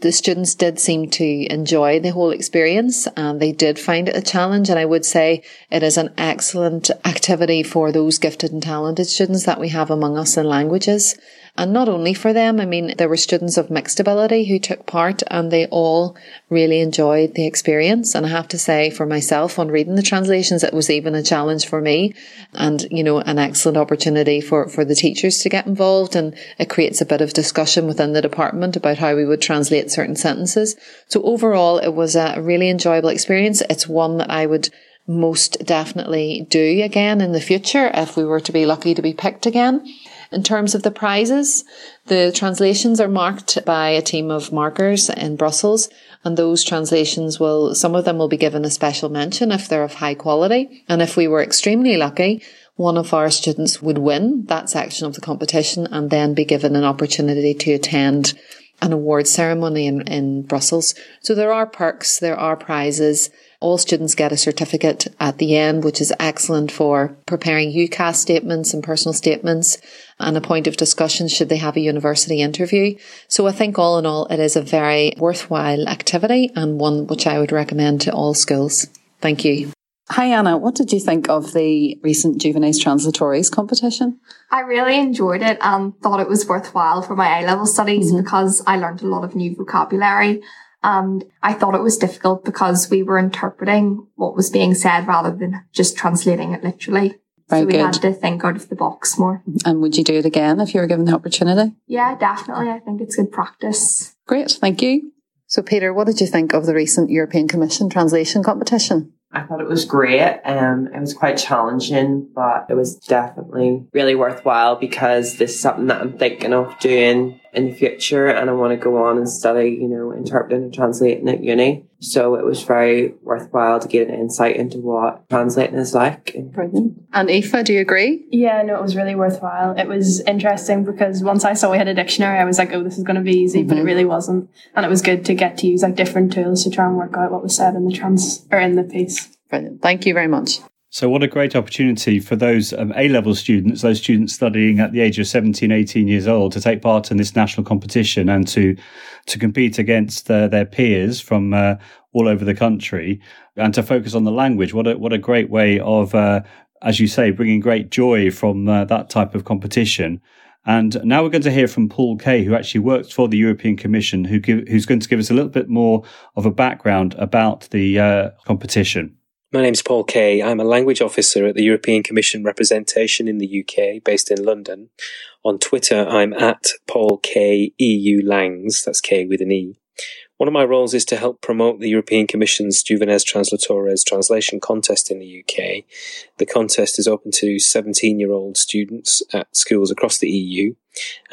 Speaker 31: The students did seem to enjoy the whole experience and they did find it a challenge. And I would say it is an excellent activity for those gifted and talented students that we have among us in languages. And not only for them, I mean, there were students of mixed ability who took part and they all really enjoyed the experience. And I have to say for myself on reading the translations, it was even a challenge for me and, you know, an excellent opportunity for, for the teachers to get involved. And it creates a bit of discussion within the department about how we would translate certain sentences. So overall, it was a really enjoyable experience. It's one that I would most definitely do again in the future if we were to be lucky to be picked again. In terms of the prizes, the translations are marked by a team of markers in Brussels, and those translations will, some of them will be given a special mention if they're of high quality. And if we were extremely lucky, one of our students would win that section of the competition and then be given an opportunity to attend an award ceremony in, in Brussels. So there are perks, there are prizes, All students get a certificate at the end, which is excellent for preparing UCAS statements and personal statements and a point of discussion should they have a university interview. So I think all in all, it is a very worthwhile activity and one which I would recommend to all schools. Thank you.
Speaker 32: Hi Anna, what did you think of the recent Juvenes Translatores competition?
Speaker 33: I really enjoyed it and thought it was worthwhile for my A level studies mm-hmm. because I learned a lot of new vocabulary and I thought it was difficult because we were interpreting what was being said rather than just translating it literally. Very so we good. had to think out of the box more.
Speaker 32: And would you do it again if you were given the opportunity?
Speaker 33: Yeah, definitely. I think it's good practice.
Speaker 32: Great, thank you. So Peter, what did you think of the recent European Commission translation competition?
Speaker 34: I thought it was great. Um, it was quite challenging, but it was definitely really worthwhile because this is something that I'm thinking of doing in the future and I want to go on and study, you know, interpreting and translating at uni. So it was very worthwhile to get an insight into what translating is like.
Speaker 32: In brilliant. And Aoife, do you agree?
Speaker 35: Yeah, no, it was really worthwhile. It was interesting because once I saw we had a dictionary, I was like, oh, this is going to be easy, mm-hmm. but it mm-hmm. really wasn't. And it was good to get to use like different tools to try and work out what was said in the trans or in the piece.
Speaker 32: Brilliant. Thank you very much.
Speaker 14: So, what a great opportunity for those um, A level students, those students studying at the age of 17, 18 years old, to take part in this national competition and to, to compete against uh, their peers from uh, all over the country and to focus on the language. What a, what a great way of, uh, as you say, bringing great joy from uh, that type of competition. And now we're going to hear from Paul Kay, who actually works for the European Commission, who give, who's going to give us a little bit more of a background about the uh, competition.
Speaker 36: My name's Paul Kay. I'm a language officer at the European Commission representation in the UK, based in London. On Twitter, I'm at Paul K EU Langs. That's K with an E. One of my roles is to help promote the European Commission's Juvenes Translatores translation contest in the UK. The contest is open to 17 year old students at schools across the EU,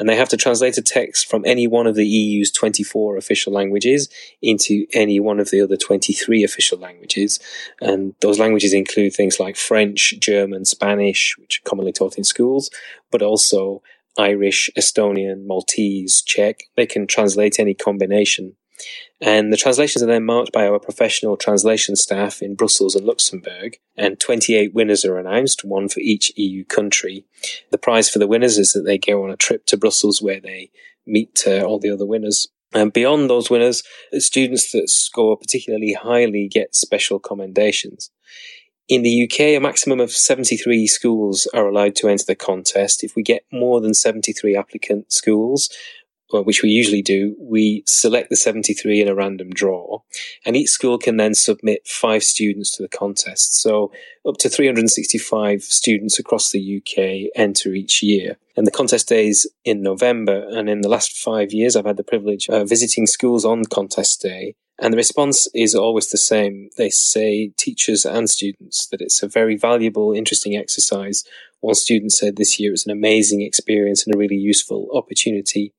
Speaker 36: and they have to translate a text from any one of the EU's 24 official languages into any one of the other 23 official languages. And those languages include things like French, German, Spanish, which are commonly taught in schools, but also Irish, Estonian, Maltese, Czech. They can translate any combination. And the translations are then marked by our professional translation staff in Brussels and Luxembourg. And 28 winners are announced, one for each EU country. The prize for the winners is that they go on a trip to Brussels where they meet uh, all the other winners. And beyond those winners, students that score particularly highly get special commendations. In the UK, a maximum of 73 schools are allowed to enter the contest. If we get more than 73 applicant schools, Uh, which we usually do, we select the 73 in a random draw, and each school can then submit five students to the contest. So up to 365 students across the UK enter each year. And the contest days in November, and in the last five years, I've had the privilege of visiting schools on contest day. And the response is always the same. They say, teachers and students, that it's a very valuable, interesting exercise. One student said this year it was an amazing experience and a really useful opportunity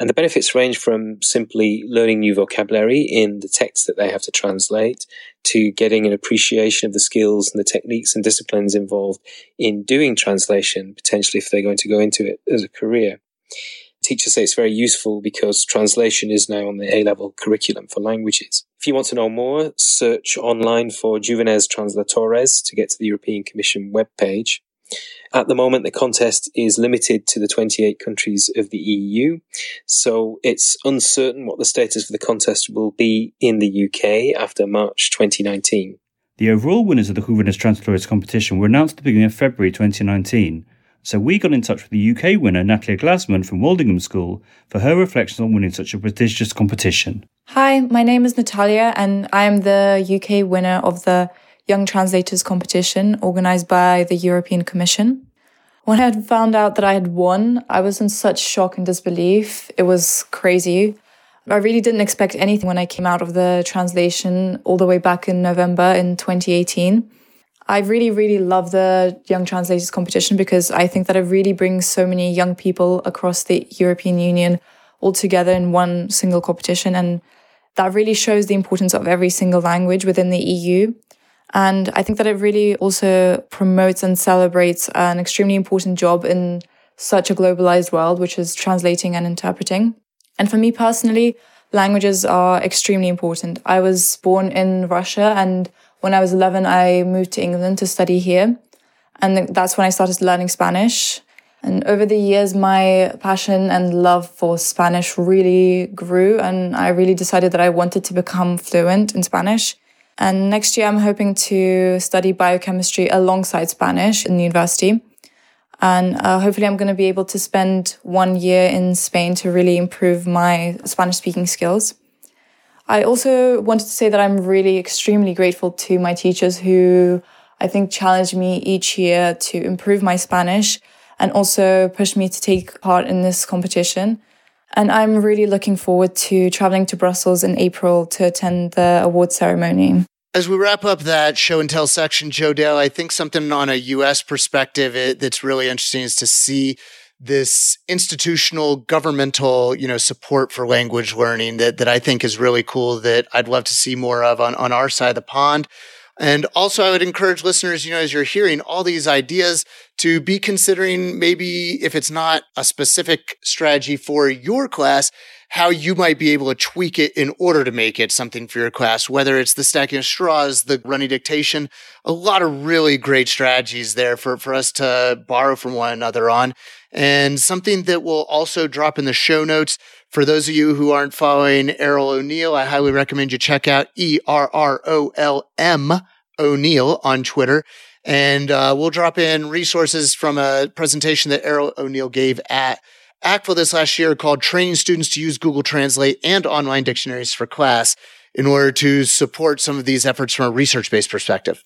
Speaker 36: and the benefits range from simply learning new vocabulary in the text that they have to translate to getting an appreciation of the skills and the techniques and disciplines involved in doing translation, potentially if they're going to go into it as a career. Teachers say it's very useful because translation is now on the A level curriculum for languages. If you want to know more, search online for Juvenes Translatores to get to the European Commission webpage. At the moment, the contest is limited to the 28 countries of the EU, so it's uncertain what the status for the contest will be in the UK after March 2019.
Speaker 14: The overall winners of the Juvenes Translatores competition were announced at the beginning of February 2019. So we got in touch with the UK winner, Natalia Glasman from Woldingham School, for her reflections on winning such a prestigious competition.
Speaker 37: Hi, my name is Natalia, and I am the UK winner of the Young Translators competition organized by the European Commission. When I had found out that I had won, I was in such shock and disbelief. It was crazy. I really didn't expect anything when I came out of the translation all the way back in November in 2018. I really, really love the Young Translators competition because I think that it really brings so many young people across the European Union all together in one single competition. And that really shows the importance of every single language within the EU. And I think that it really also promotes and celebrates an extremely important job in such a globalized world, which is translating and interpreting. And for me personally, languages are extremely important. I was born in Russia and when I was 11, I moved to England to study here. And that's when I started learning Spanish. And over the years, my passion and love for Spanish really grew. And I really decided that I wanted to become fluent in Spanish. And next year, I'm hoping to study biochemistry alongside Spanish in the university. And uh, hopefully, I'm going to be able to spend one year in Spain to really improve my Spanish speaking skills. I also wanted to say that I'm really extremely grateful to my teachers who I think challenged me each year to improve my Spanish and also pushed me to take part in this competition. And I'm really looking forward to traveling to Brussels in April to attend the award ceremony.
Speaker 13: As we wrap up that show and tell section, Joe Dale, I think something on a US perspective it, that's really interesting is to see this institutional governmental, you know, support for language learning that, that I think is really cool that I'd love to see more of on, on our side of the pond. And also, I would encourage listeners, you know, as you're hearing all these ideas, to be considering maybe if it's not a specific strategy for your class, how you might be able to tweak it in order to make it something for your class, whether it's the stacking of straws, the running dictation, a lot of really great strategies there for, for us to borrow from one another on. And something that we'll also drop in the show notes for those of you who aren't following Errol O'Neill, I highly recommend you check out E R R O L M O'Neill on Twitter. And uh, we'll drop in resources from a presentation that Errol O'Neill gave at ACTFL this last year called Training Students to Use Google Translate and Online Dictionaries for Class in order to support some of these efforts from a research based perspective.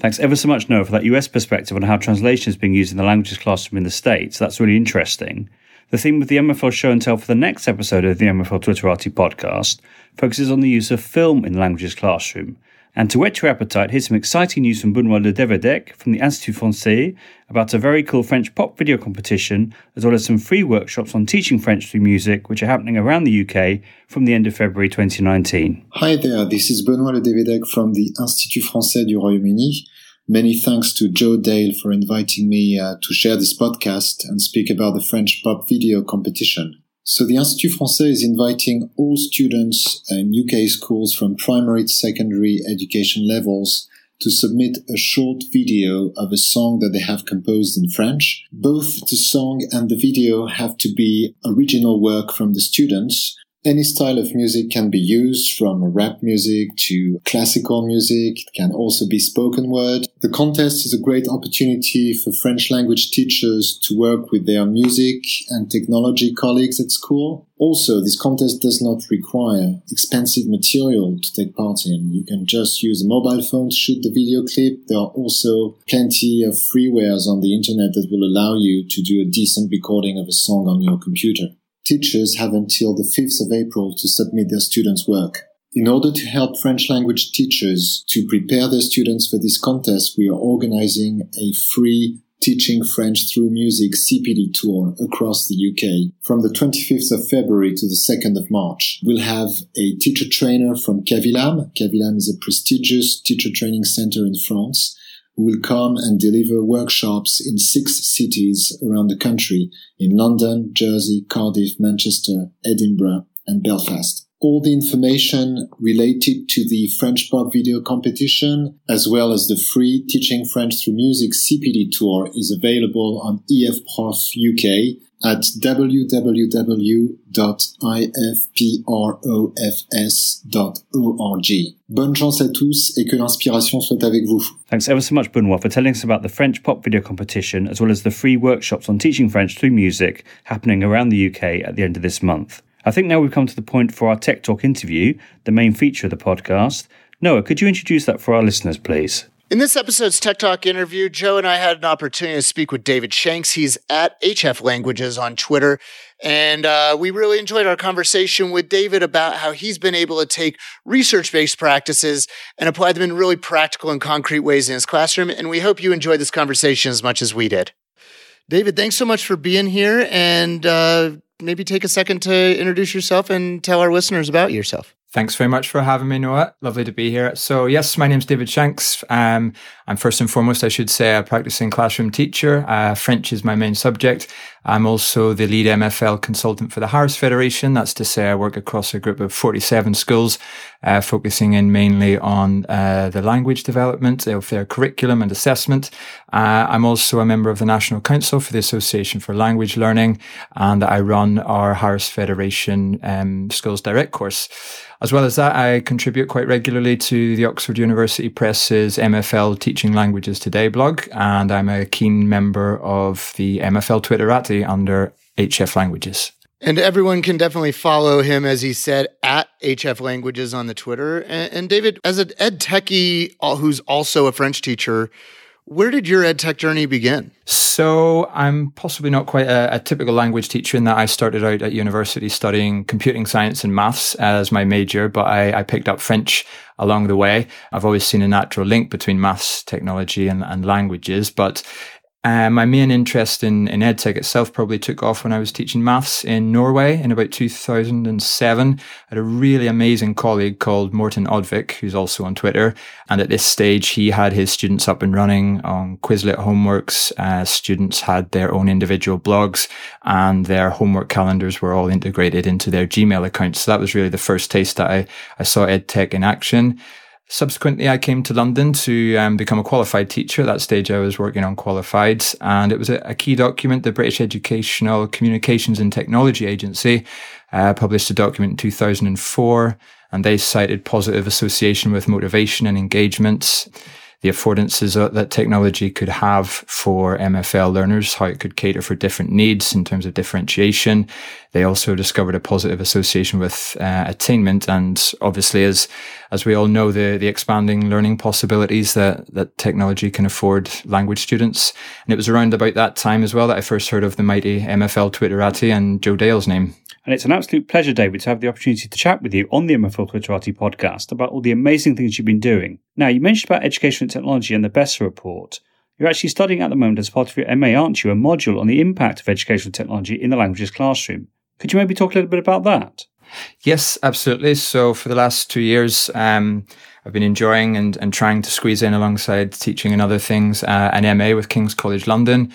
Speaker 14: Thanks ever so much, Noah, for that US perspective on how translation is being used in the languages classroom in the States. That's really interesting. The theme of the MFL show and tell for the next episode of the MFL Twitterati podcast focuses on the use of film in the languages classroom. And to whet your appetite, here's some exciting news from Benoit Le Devedec from the Institut Français about a very cool French pop video competition, as well as some free workshops on teaching French through music, which are happening around the UK from the end of February 2019.
Speaker 38: Hi there, this is Benoit Le Devedec from the Institut Français du Royaume-Uni. Many thanks to Joe Dale for inviting me uh, to share this podcast and speak about the French pop video competition. So the Institut Français is inviting all students in UK schools from primary to secondary education levels to submit a short video of a song that they have composed in French. Both the song and the video have to be original work from the students any style of music can be used from rap music to classical music. It can also be spoken word. The contest is a great opportunity for French language teachers to work with their music and technology colleagues at school. Also, this contest does not require expensive material to take part in. You can just use a mobile phone to shoot the video clip. There are also plenty of freewares on the internet that will allow you to do a decent recording of a song on your computer teachers have until the 5th of April to submit their students' work. In order to help French language teachers to prepare their students for this contest, we are organizing a free Teaching French Through Music CPD tour across the UK from the 25th of February to the 2nd of March. We'll have a teacher trainer from CAVILAM. CAVILAM is a prestigious teacher training center in France will come and deliver workshops in six cities around the country in London, Jersey, Cardiff, Manchester, Edinburgh, and Belfast. All the information related to the French pop video competition, as well as the free Teaching French Through Music CPD tour is available on EF Prof UK at www.ifprofs.org. Bonne chance à tous et que l'inspiration soit avec vous.
Speaker 14: Thanks ever so much, Benoit, for telling us about the French pop video competition as well as the free workshops on teaching French through music happening around the UK at the end of this month. I think now we've come to the point for our Tech Talk interview, the main feature of the podcast. Noah, could you introduce that for our listeners, please?
Speaker 13: In this episode's Tech Talk interview, Joe and I had an opportunity to speak with David Shanks. He's at HF Languages on Twitter. And uh, we really enjoyed our conversation with David about how he's been able to take research based practices and apply them in really practical and concrete ways in his classroom. And we hope you enjoyed this conversation as much as we did. David, thanks so much for being here. And uh, maybe take a second to introduce yourself and tell our listeners about yourself.
Speaker 39: Thanks very much for having me, Noah. Lovely to be here. So, yes, my name's David Shanks. Um, I'm first and foremost, I should say, a practicing classroom teacher. Uh, French is my main subject. I'm also the lead MFL consultant for the Harris Federation. That's to say, I work across a group of 47 schools, uh, focusing in mainly on uh, the language development of their curriculum and assessment. Uh, I'm also a member of the National Council for the Association for Language Learning, and I run our Harris Federation um, Schools Direct course. As well as that, I contribute quite regularly to the Oxford University Press's MFL Teaching Languages Today blog, and I'm a keen member of the MFL Under HF Languages.
Speaker 13: And everyone can definitely follow him, as he said, at HF Languages on the Twitter. And, and David, as an ed techie uh, who's also a French teacher, where did your ed tech journey begin?
Speaker 39: So, I'm possibly not quite a, a, typical language teacher in that I started out at university studying computing science and maths as my major, but I, I picked up French along the way. I've always seen a natural link between maths, technology, and, and languages, but uh, my main interest in, in EdTech itself probably took off when I was teaching maths in Norway in about 2007. I had a really amazing colleague called Morten Odvik, who's also on Twitter. And at this stage, he had his students up and running on Quizlet homeworks. Uh, students had their own individual blogs and their homework calendars were all integrated into their Gmail accounts. So that was really the first taste that I, I saw EdTech in action. Subsequently, I came to London to um, become a qualified teacher. At that stage, I was working on qualified, and it was a, a key document. The British Educational Communications and Technology Agency uh, published a document in 2004, and they cited positive association with motivation and engagement the affordances that technology could have for MFL learners, how it could cater for different needs in terms of differentiation. They also discovered a positive association with uh, attainment. And obviously, as, as we all know, the, the expanding learning possibilities that, that technology can afford language students. And it was around about that time as well that I first heard of the mighty MFL Twitterati and Joe Dale's name.
Speaker 14: And it's an absolute pleasure, David, to have the opportunity to chat with you on the MFL Twitterati podcast about all the amazing things you've been doing. Now, you mentioned about education and technology and the Becta report. You're actually studying at the moment as part of your MA, aren't you? A module on the impact of educational technology in the languages classroom. Could you maybe talk a little bit about that?
Speaker 39: Yes, absolutely. So for the last two years, um, I've been enjoying and, and trying to squeeze in alongside teaching and other things uh, an MA with King's College London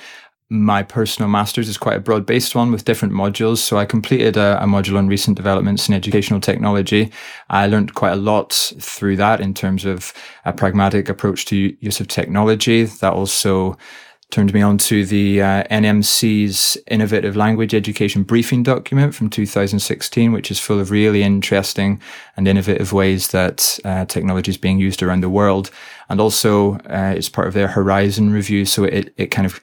Speaker 39: my personal master's is quite a broad based one with different modules. So I completed a, a, module on recent developments in educational technology. I learned quite a lot through that in terms of a pragmatic approach to use of technology. That also turned me on to the uh, NMC's innovative language education briefing document from 2016, which is full of really interesting and innovative ways that uh, technology is being used around the world. And also, uh, it's part of their Horizon review. So it, it kind of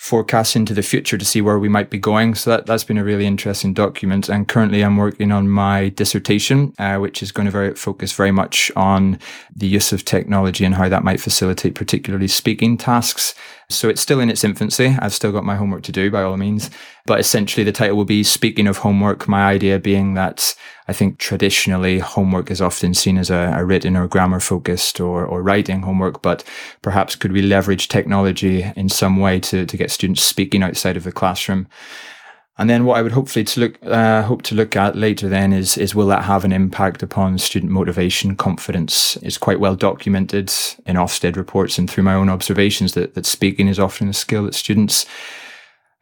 Speaker 39: forecasts into the future to see where we might be going. So that, that's been a really interesting document. And currently I'm working on my dissertation, uh, which is going to very, focus very much on the use of technology and how that might facilitate particularly speaking tasks. So it's still in its infancy. I've still got my homework to do by all means. But essentially the title will be Speaking of Homework, my idea being that I think traditionally homework is often seen as a, a written or grammar focused or, or writing homework, but perhaps could we leverage technology in some way to, to get students speaking outside of the classroom? And then what I would hopefully to look uh, hope to look at later then is is will that have an impact upon student motivation, confidence? It's quite well documented in Ofsted reports and through my own observations that that speaking is often a skill that students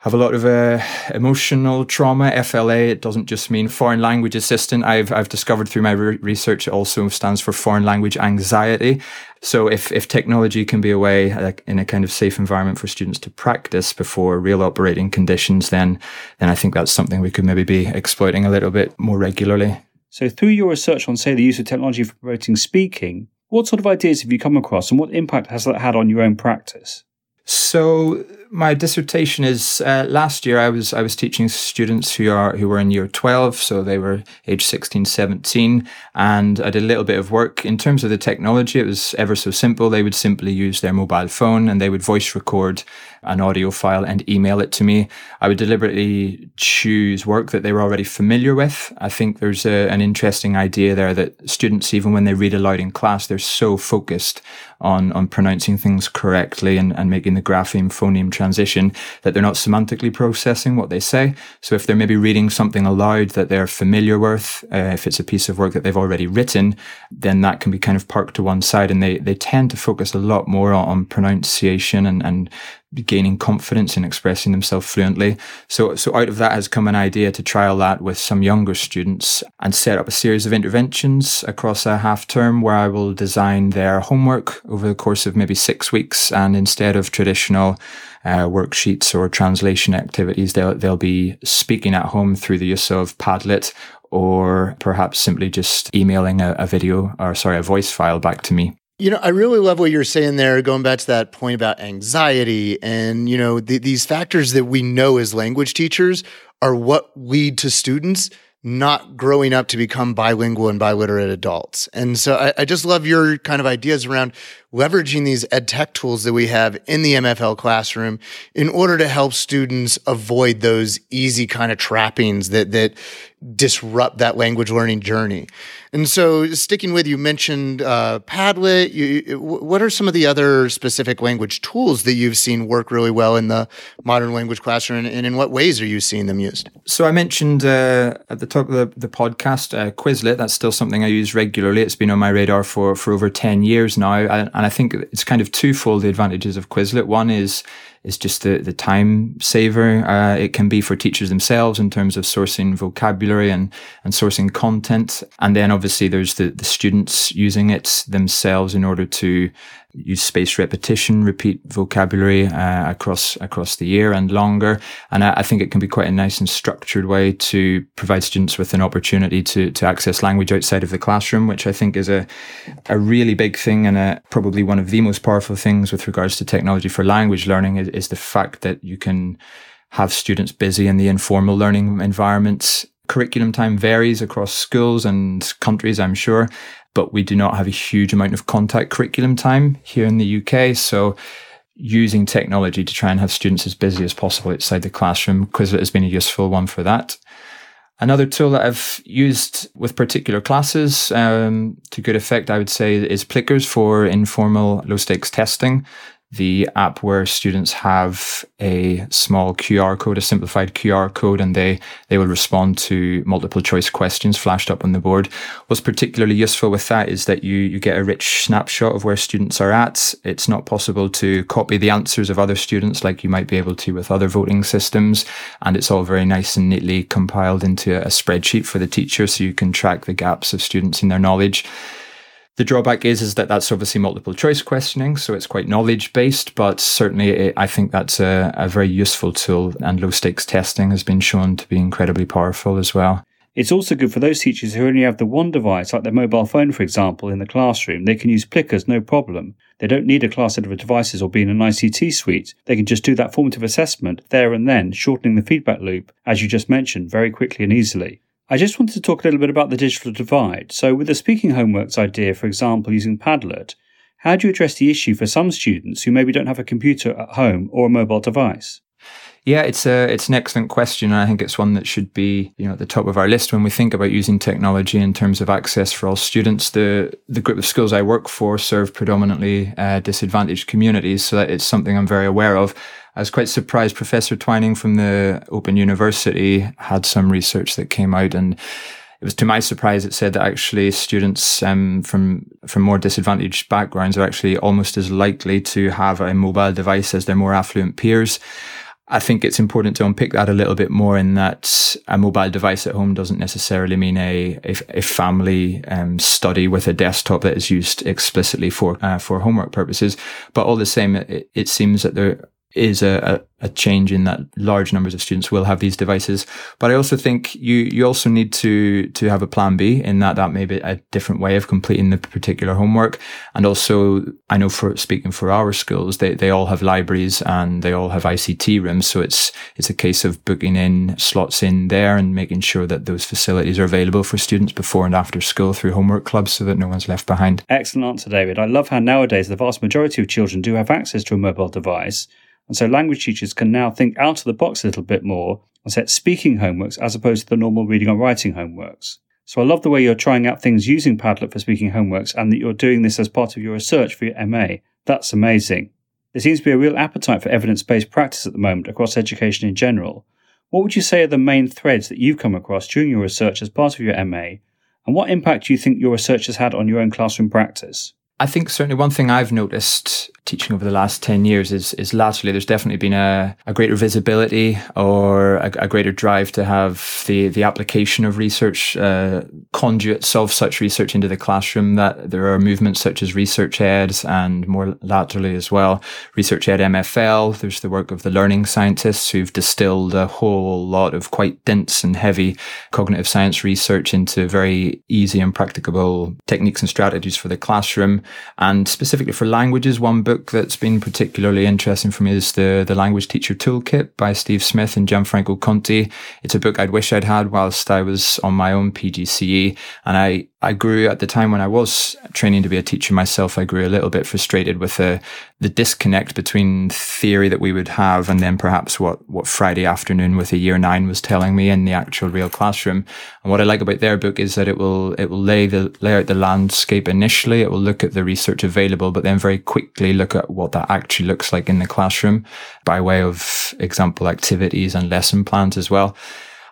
Speaker 39: have a lot of uh, emotional trauma. FLA, it doesn't just mean foreign language assistant. I've, I've discovered through my re- research, it also stands for foreign language anxiety. So if, if technology can be a way like, in a kind of safe environment for students to practice before real operating conditions, then, then I think that's something we could maybe be exploiting a little bit more regularly.
Speaker 14: So through your research on, say, the use of technology for promoting speaking, what sort of ideas have you come across and what impact has that had on your own practice?
Speaker 39: So my dissertation is uh, last year I was I was teaching students who are who were in year 12 so they were age 16 17 and I did a little bit of work. In terms of the technology it was ever so simple. They would simply use their mobile phone and they would voice record an audio file and email it to me. I would deliberately choose work that they were already familiar with. I think there's a, an interesting idea there that students even when they read aloud in class they're so focused on on pronouncing things correctly and, and making the grapheme phoneme transition that they're not semantically processing what they say. So if they're maybe reading something aloud that they're familiar with, uh, if it's a piece of work that they've already written, then that can be kind of parked to one side and they, they tend to focus a lot more on, on pronunciation and, and gaining confidence in expressing themselves fluently. So, so out of that has come an idea to trial that with some younger students and set up a series of interventions across a half term where I will design their homework over the course of maybe six weeks. And instead of traditional uh, worksheets or translation activities, they'll, they'll be speaking at home through the use of Padlet or perhaps simply just emailing a, a video or sorry, a voice file back to me.
Speaker 13: You know, I really love what you're saying there, going back to that point about anxiety and, you know, th- these factors that we know as language teachers are what lead to students not growing up to become bilingual and biliterate adults. And so I, I, just love your kind of ideas around leveraging these ed tech tools that we have in the MFL classroom in order to help students avoid those easy kind of trappings that, that disrupt that language learning journey. And so, sticking with you, mentioned uh, Padlet. You, what are some of the other specific language tools that you've seen work really well in the modern language classroom, and in what ways are you seeing them used?
Speaker 39: So, I mentioned uh, at the top of the, the podcast uh, Quizlet. That's still something I use regularly. It's been on my radar for for over ten years now, and, and I think it's kind of twofold the advantages of Quizlet. One is is just the, the time saver uh, it can be for teachers themselves in terms of sourcing vocabulary and, and sourcing content. And then obviously there's the, the students using it themselves in order to use spaced repetition, repeat vocabulary uh, across across the year and longer. And I, I, think it can be quite a nice and structured way to provide students with an opportunity to to access language outside of the classroom, which I think is a a really big thing and a, probably one of the most powerful things with regards to technology for language learning is, is the fact that you can have students busy in the informal learning environments curriculum time varies across schools and countries, I'm sure but we do not have a huge amount of contact curriculum time here in the UK. So using technology to try and have students as busy as possible outside the classroom, Quizlet has been a useful one for that. Another tool that I've used with particular classes um, to good effect, I would say, is Plickers for informal low stakes testing the app where students have a small QR code, a simplified QR code, and they, they will respond to multiple choice questions flashed up on the board. What's particularly useful with that is that you, you get a rich snapshot of where students are at. It's not possible to copy the answers of other students like you might be able to with other voting systems. And it's all very nice and neatly compiled into a spreadsheet for the teacher so you can track the gaps of students in their knowledge. The drawback is is that that's obviously multiple choice questioning, so it's quite knowledge based. But certainly, it, I think that's a, a very useful tool, and low stakes testing has been shown to be incredibly powerful as well.
Speaker 14: It's also good for those teachers who only have the one device, like their mobile phone, for example, in the classroom. They can use Plickers, no problem. They don't need a class set of devices or be in an ICT suite. They can just do that formative assessment there and then, shortening the feedback loop, as you just mentioned, very quickly and easily. I just wanted to talk a little bit about the digital divide. So, with the speaking homeworks idea, for example, using Padlet, how do you address the issue for some students who maybe don't have a computer at home or a mobile device?
Speaker 39: Yeah, it's a it's an excellent question, and I think it's one that should be you know at the top of our list when we think about using technology in terms of access for all students. The the group of schools I work for serve predominantly uh, disadvantaged communities, so that it's something I'm very aware of. I was quite surprised. Professor Twining from the Open University had some research that came out and it was to my surprise it said that actually students um, from from more disadvantaged backgrounds are actually almost as likely to have a mobile device as their more affluent peers. I think it's important to unpick that a little bit more in that a mobile device at home doesn't necessarily mean a, a, a family um, study with a desktop that is used explicitly for uh, for homework purposes. But all the same, it, it seems that there is a, a, change in that large numbers of students will have these devices. But I also think you you also need to to have a plan B in that that may be a different way of completing the particular homework. And also, I know for speaking for our schools, they, they all have libraries and they all have ICT rooms. So it's it's a case of booking in slots in there and making sure that those facilities are available for students before and after school through homework clubs so that no one's left behind.
Speaker 14: Excellent answer, David. I love how nowadays the vast majority of children do have access to a mobile device and so language teachers can now think out of the box a little bit more and set speaking homeworks as opposed to the normal reading or writing homeworks. So I love the way you're trying out things using Padlet for speaking homeworks and that you're doing this as part of your research for your MA. That's amazing. There seems to be a real appetite for evidence based practice at the moment across education in general. What would you say are the main threads that you've come across during your research as part of your MA? And what impact do you think your research has had on your own classroom practice?
Speaker 39: I think certainly one thing I've noticed teaching over the last 10 years is, is latterly there's definitely been a, a greater visibility or a, a, greater drive to have the, the application of research, uh, conduits of such research into the classroom that there are movements such as Research Ed and more laterally as well, Research Ed MFL. There's the work of the learning scientists who've distilled a whole lot of quite dense and heavy cognitive science research into very easy and practicable techniques and strategies for the classroom. And specifically for languages, one book that's been particularly interesting for me is the the Language Teacher Toolkit by Steve Smith and Gianfranco Conti. It's a book I'd wish I'd had whilst I was on my own PGCE, and I I grew at the time when I was training to be a teacher myself. I grew a little bit frustrated with the the disconnect between theory that we would have and then perhaps what what Friday afternoon with a year nine was telling me in the actual real classroom. And what I like about their book is that it will it will lay the lay out the landscape initially. It will look at the research available, but then very quickly look at what that actually looks like in the classroom by way of example activities and lesson plans as well.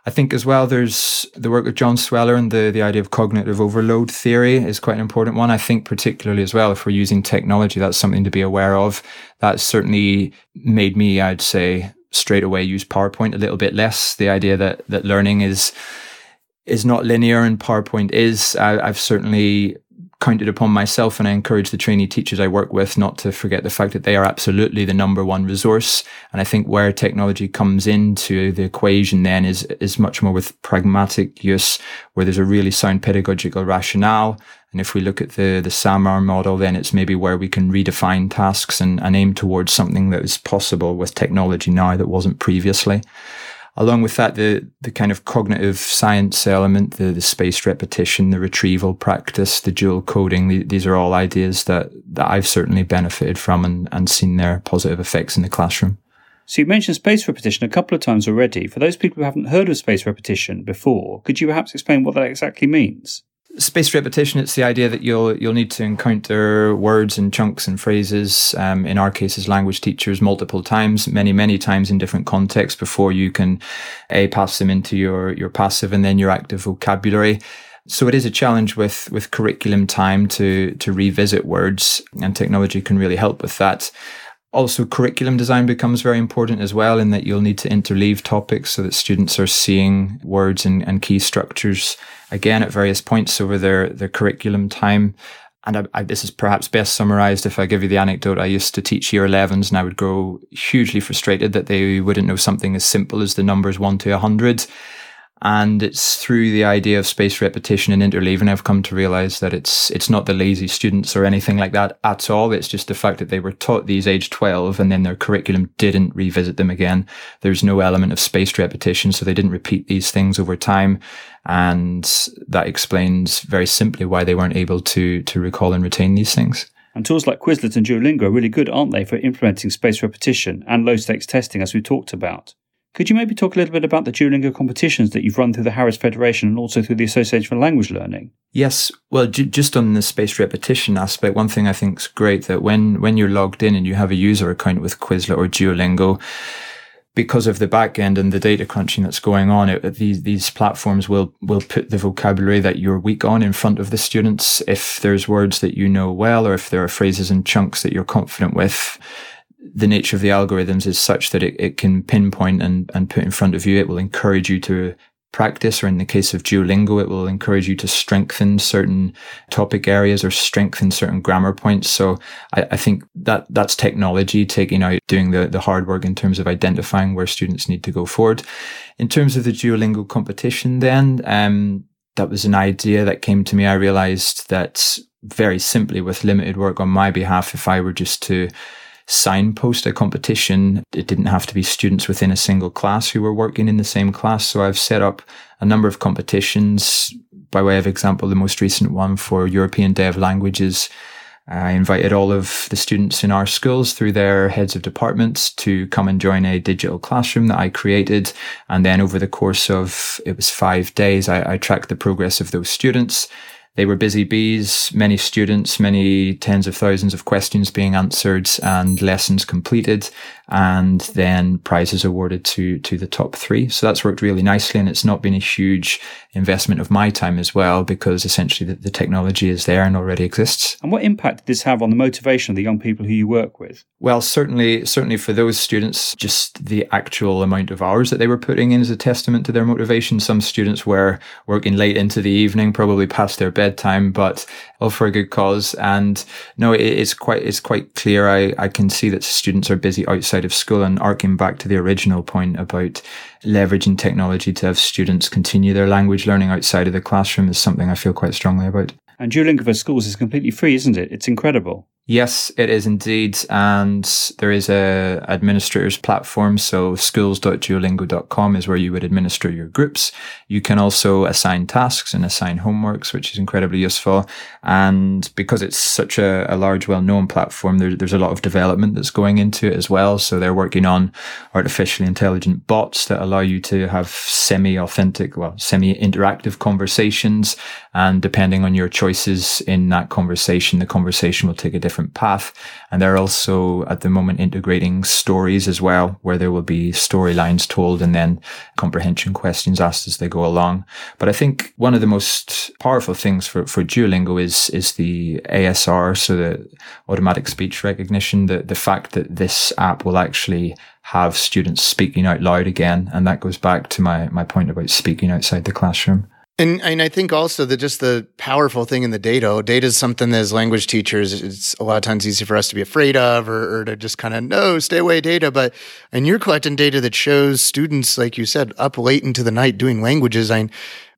Speaker 39: I think as well, there's the work of John Sweller and the, the idea of cognitive overload theory is quite an important one. I think particularly as well, if we're using technology, that's something to be aware of. That certainly made me, I'd say, straight away use PowerPoint a little bit less. The idea that, that learning is, is not linear and PowerPoint is. I, I've certainly counted upon myself and I encourage the trainee teachers I work with not to forget the fact that they are absolutely the number one resource. And I think where technology comes into the equation then is, is much more with pragmatic use, where there's a really sound pedagogical rationale. And if we look at the, the SAMR model, then it's maybe where we can redefine tasks and, and aim towards something that is possible with technology now that wasn't previously along with that, the, the kind of cognitive science element, the, the spaced repetition, the retrieval practice, the dual coding, the, these are all ideas that, that I've certainly benefited from and, and seen their positive effects in the classroom.
Speaker 14: So you mentioned spaced repetition a couple of times already. For those people who haven't heard of spaced repetition before, could you perhaps explain what that exactly means?
Speaker 39: Spaced repetition it's the idea that you'll you'll need to encounter words and chunks and phrases um, in our cases, language teachers multiple times many many times in different contexts before you can a pass them into your your passive and then your active vocabulary. So it is a challenge with with curriculum time to to revisit words and technology can really help with that also, curriculum design becomes very important as well, in that you'll need to interleave topics so that students are seeing words and, and key structures again at various points over their, their curriculum time. And I, I, this is perhaps best summarized if I give you the anecdote. I used to teach year 11s and I would grow hugely frustrated that they wouldn't know something as simple as the numbers 1 to 100. And it's through the idea of spaced repetition and interleaving I've come to realize that it's it's not the lazy students or anything like that at all. It's just the fact that they were taught these age 12 and then their curriculum didn't revisit them again. There's no element of spaced repetition, so they didn't repeat these things over time. And that explains very simply why they weren't able to to recall and retain these things.
Speaker 14: And tools like Quizlet and Duolingo are really good, aren't they, for implementing spaced repetition and low stakes testing, as we talked about? Could you maybe talk a little bit about the Duolingo competitions that you've run through the Harris Federation and also through the Association for Language Learning?
Speaker 39: Yes. Well, just on the spaced repetition aspect, one thing I think is great that when, when you're logged in and you have a user account with Quizlet or Duolingo, because of the backend and the data crunching that's going on, it, these these platforms will will put the vocabulary that you're weak on in front of the students. If there's words that you know well, or if there are phrases and chunks that you're confident with, the nature of the algorithms is such that it, it can pinpoint and, and put in front of you. It will encourage you to practice, or in the case of Duolingo, it will encourage you to strengthen certain topic areas or strengthen certain grammar points. So I, I, think that that's technology taking out doing the, the hard work in terms of identifying where students need to go forward. In terms of the Duolingo competition, then, um, that was an idea that came to me. I realized that very simply with limited work on my behalf, if I were just to signpost a competition. It didn't have to be students within a single class who were working in the same class. So I've set up a number of competitions. By way of example, the most recent one for European Day of Languages. I invited all of the students in our schools through their heads of departments to come and join a digital classroom that I created. And then over the course of, it was five days, I, I tracked the progress of those students they were busy bees, many students, many tens of thousands of questions being answered and lessons completed. And then prizes awarded to, to the top three. So that's worked really nicely. And it's not been a huge investment of my time as well, because essentially the, the technology is there and already exists.
Speaker 14: And what impact did this have on the motivation of the young people who you work with?
Speaker 39: Well, certainly, certainly for those students, just the actual amount of hours that they were putting in is a testament to their motivation. Some students were working late into the evening, probably past their bedtime, but all for a good cause. And no, it, it's quite, it's quite clear. I, I can see that students are busy outside of school and arcing back to the original point about leveraging technology to have students continue their language learning outside of the classroom is something I feel quite strongly about.
Speaker 14: And Duolingo for Schools is completely free, isn't it? It's incredible.
Speaker 39: Yes, it is indeed. And there is a administrator's platform. So schools.duolingo.com is where you would administer your groups. You can also assign tasks and assign homeworks, which is incredibly useful. And because it's such a, a large, well-known platform, there, there's a lot of development that's going into it as well. So they're working on artificially intelligent bots that allow you to have semi-authentic, well, semi-interactive conversations. And depending on your choices in that conversation, the conversation will take a different different path. And they're also at the moment integrating stories as well, where there will be storylines told and then comprehension questions asked as they go along. But I think one of the most powerful things for, for Duolingo is, is the ASR, so the automatic speech recognition, the, the fact that this app will actually have students speaking out loud again. And that goes back to my, my point about speaking outside the classroom.
Speaker 13: And and I think also that just the powerful thing in the data, data is something that as language teachers, it's a lot of times easy for us to be afraid of or, or to just kind of no, stay away data. But and you're collecting data that shows students, like you said, up late into the night doing languages. I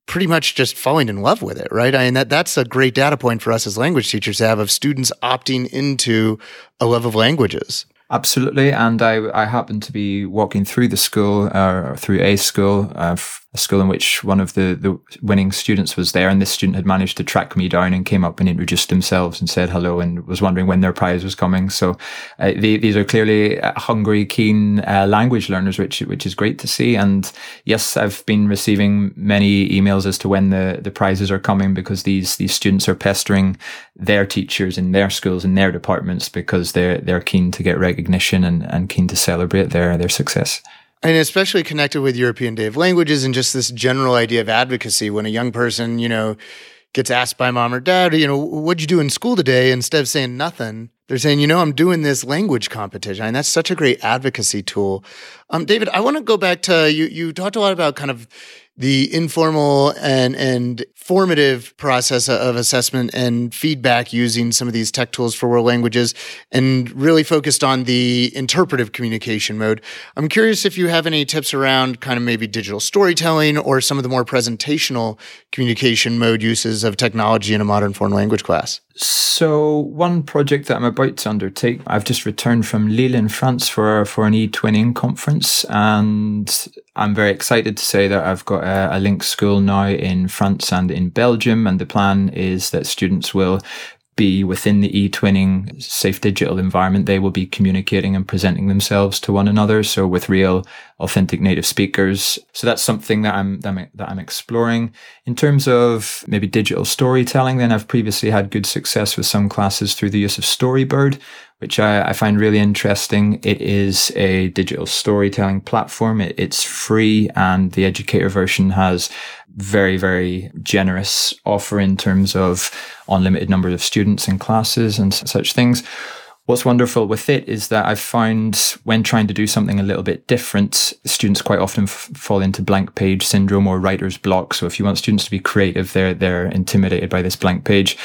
Speaker 13: pretty much just falling in love with it, right? I mean, that, that's a great data point for us as language teachers to have of students opting into a love of languages.
Speaker 39: Absolutely. And I, I happened to be walking through the school, uh, through a school, uh, a school in which one of the, the winning students was there. And this student had managed to track me down and came up and introduced themselves and said hello and was wondering when their prize was coming. So uh, the, these are clearly uh, hungry, keen uh, language learners, which, which is great to see. And yes, I've been receiving many emails as to when the, the prizes are coming because these, these students are pestering their teachers in their schools and their departments because they're, they're keen to get recognition and, and keen to celebrate their, their success.
Speaker 13: And especially connected with European Day of Languages and just this general idea of advocacy when a young person, you know, gets asked by mom or dad, you know, what'd you do in school today? Instead of saying nothing, they're saying, you know, I'm doing this language competition. And that's such a great advocacy tool. Um, David, I want to go back to you. You talked a lot about kind of the informal and and formative process of assessment and feedback using some of these tech tools for world languages and really focused on the interpretive communication mode. I'm curious if you have any tips around kind of maybe digital storytelling or some of the more presentational communication mode uses of technology in a modern foreign language class.
Speaker 39: So one project that I'm about to undertake, I've just returned from Lille in France for for an e-twinning conference, and I'm very excited to say that I've got a, a link school now in France and in Belgium, and the plan is that students will be within the e-twinning safe digital environment they will be communicating and presenting themselves to one another so with real authentic native speakers. So that's something that i'm that i'm, exploring. In terms of maybe digital storytelling then i've previously had good success with some classes through the use of storybird which I, I, find really interesting. It is a digital storytelling platform. It, it's free and the educator version has very, very generous offer in terms of unlimited number of students and classes and such things. What's wonderful with it is that I've found when trying to do something a little bit different, students quite often f- fall into blank page syndrome or writer's block. So if you want students to be creative, they're, they're intimidated by this blank page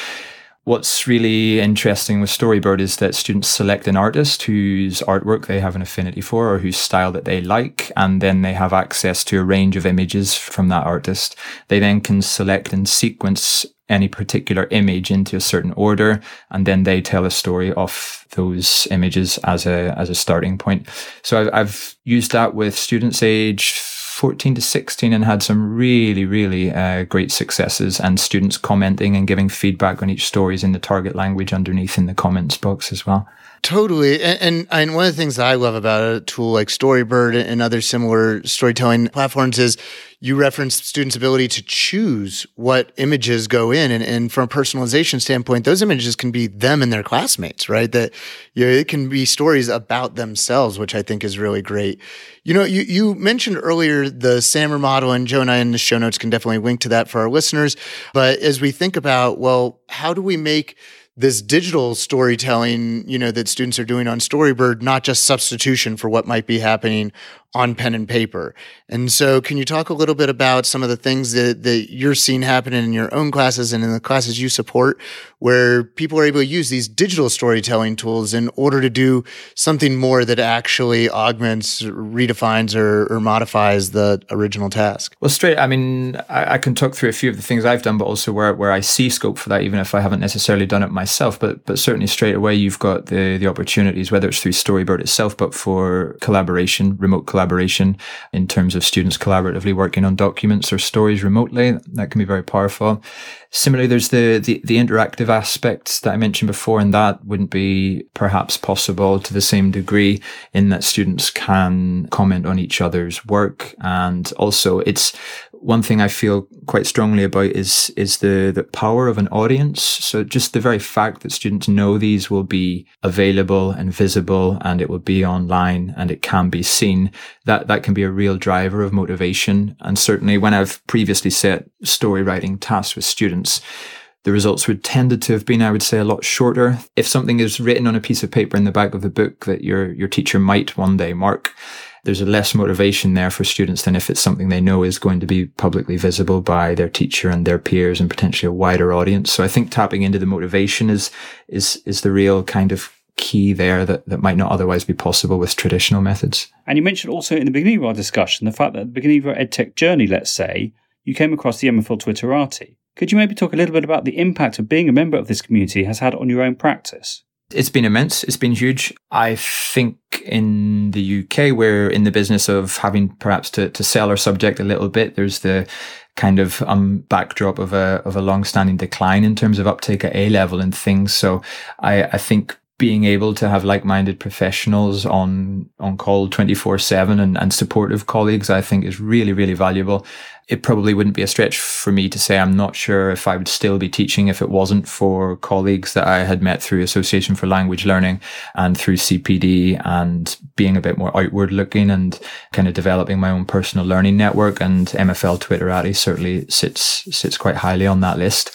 Speaker 39: What's really interesting with Storybird is that students select an artist whose artwork they have an affinity for or whose style that they like, and then they have access to a range of images from that artist. They then can select and sequence any particular image into a certain order, and then they tell a story off those images as a as a starting point. So I've used that with students age 14 to 16 and had some really, really uh, great successes and students commenting and giving feedback on each stories in the target language underneath in the comments box as well.
Speaker 13: Totally. And, and, and, one of the things that I love about a tool like Storybird and other similar storytelling platforms is you reference students' ability to choose what images go in. And, and from a personalization standpoint, those images can be them and their classmates, right? That you know, it can be stories about themselves, which I think is really great. You know, you, you mentioned earlier the SAMR model, and Joe and I in the show notes can definitely link to that for our listeners. But as we think about, well, how do we make this digital storytelling, you know, that students are doing on Storybird, not just substitution for what might be happening on pen and paper. And so can you talk a little bit about some of the things that, that you're seeing happening in your own classes and in the classes you support where people are able to use these digital storytelling tools in order to do something more that actually augments, redefines or, or modifies the original task?
Speaker 39: Well, straight, I mean, I, I, can talk through a few of the things I've done, but also where, where I see scope for that, even if I haven't necessarily done it myself, but, but certainly straight away, you've got the, the opportunities, whether it's through Storybird itself, but for collaboration, remote collaboration collaboration in terms of students collaboratively working on documents or stories remotely. That can be very powerful. Similarly, there's the, the, the interactive aspects that I mentioned before, and that wouldn't be perhaps possible to the same degree in that students can comment on each other's work. And also it's one thing I feel quite strongly about is is the the power of an audience. So just the very fact that students know these will be available and visible, and it will be online and it can be seen. That that can be a real driver of motivation. And certainly, when I've previously set story writing tasks with students. The results would tended to have been, I would say, a lot shorter. If something is written on a piece of paper in the back of the book that your your teacher might one day mark, there's a less motivation there for students than if it's something they know is going to be publicly visible by their teacher and their peers and potentially a wider audience. So I think tapping into the motivation is, is, is the real kind of key there that, that might not otherwise be possible with traditional methods.
Speaker 14: And you mentioned also in the beginning of our discussion the fact that at the beginning of your EdTech journey, let's say, you came across the MFL Twitterati. Could you maybe talk a little bit about the impact of being a member of this community has had on your own practice?
Speaker 39: It's been immense. It's been huge. I think in the UK, we're in the business of having perhaps to, to sell our subject a little bit. There's the kind of um, backdrop of a of a long-standing decline in terms of uptake at A level and things. So I, I think being able to have like-minded professionals on on call 24/7 and and supportive colleagues I think is really really valuable. It probably wouldn't be a stretch for me to say I'm not sure if I would still be teaching if it wasn't for colleagues that I had met through Association for Language Learning and through CPD and being a bit more outward looking and kind of developing my own personal learning network. And MFL Twitterati certainly sits sits quite highly on that list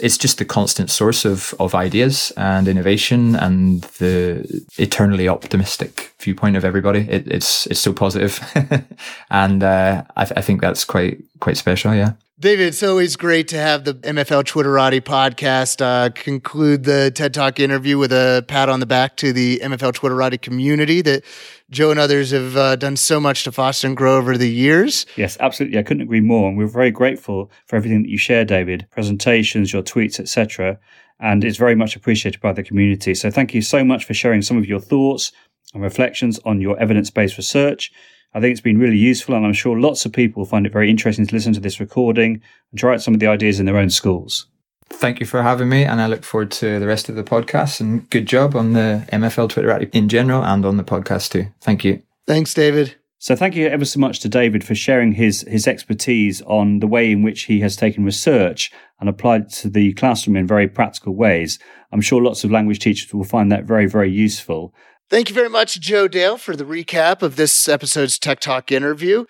Speaker 39: it's just the constant source of, of ideas and innovation and the eternally optimistic viewpoint of everybody. It, it's it's so positive. and uh, I, th- I think that's quite quite special. Yeah.
Speaker 13: David, it's always great to have the MFL Twitterati podcast uh, conclude the Tech Talk interview with a pat on the back to the MFL Twitterati community that Joe and others have uh, done so much to foster and grow over the years.
Speaker 14: Yes, absolutely. I couldn't agree more. And we're very grateful for everything that you share, David, presentations, your tweets, etc. And it's very much appreciated by the community. So thank you so much for sharing some of your thoughts and reflections on your evidence based research I think it's been really useful, and I'm sure lots of people will find it very interesting to listen to this recording and try out some of the ideas in their own schools.
Speaker 39: Thank you for having me, and I look forward to the rest of the podcast. And good job on the MFL Twitter in general and on the podcast too. Thank you.
Speaker 13: Thanks, David.
Speaker 14: So thank you ever so much to David for sharing his his expertise on the way in which he has taken research and applied it to the classroom in very practical ways. I'm sure lots of language teachers will find that very, very useful.
Speaker 13: Thank you very much, Joe Dale, for the recap of this episode's Tech Talk interview.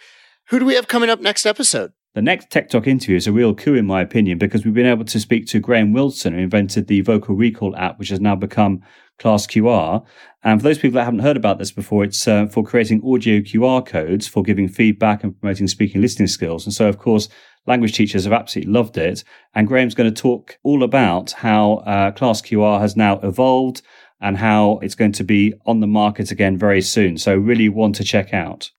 Speaker 13: Who do we have coming up next episode?
Speaker 14: The next Tech Talk interview is a real coup, in my opinion, because we've been able to speak to Graham Wilson, who invented the Vocal Recall app, which has now become Class QR. And for those people that haven't heard about this before, it's uh, for creating audio QR codes for giving feedback and promoting speaking listening skills. And so, of course, language teachers have absolutely loved it. And Graham's going to talk all about how uh, Class QR has now evolved and how it's going to be on the market again very soon. So, really want to check out.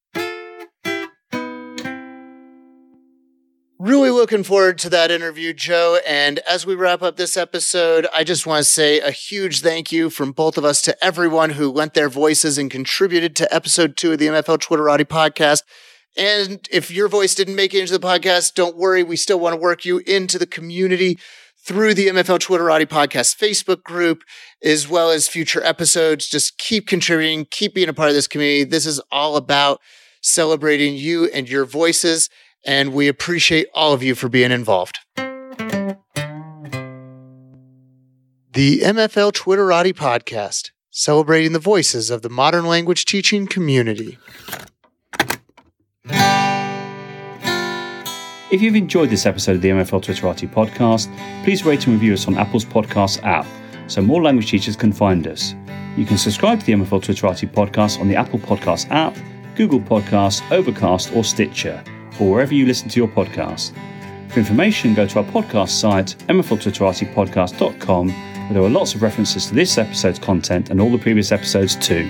Speaker 13: Really looking forward to that interview, Joe. And as we wrap up this episode, I just want to say a huge thank you from both of us to everyone who lent their voices and contributed to episode two of the MFL Twitterati podcast. And if your voice didn't make it into the podcast, don't worry. We still want to work you into the community through the MFL Twitterati podcast Facebook group, as well as future episodes. Just keep contributing, keep being a part of this community. This is all about celebrating you and your voices. and we appreciate all of you for being involved. The MFL Twitterati podcast, celebrating the voices of the modern language teaching community.
Speaker 14: If you've enjoyed this episode of the MFL Twitterati podcast, please rate and review us on Apple's podcast app so more language teachers can find us. You can subscribe to the MFL Twitterati podcast on the Apple Podcast app, Google Podcasts, Overcast, or Stitcher, or wherever you listen to your podcast. For information, go to our podcast site, mfltwitteratipodcast.com, where there are lots of references to this episode's content and all the previous episodes too.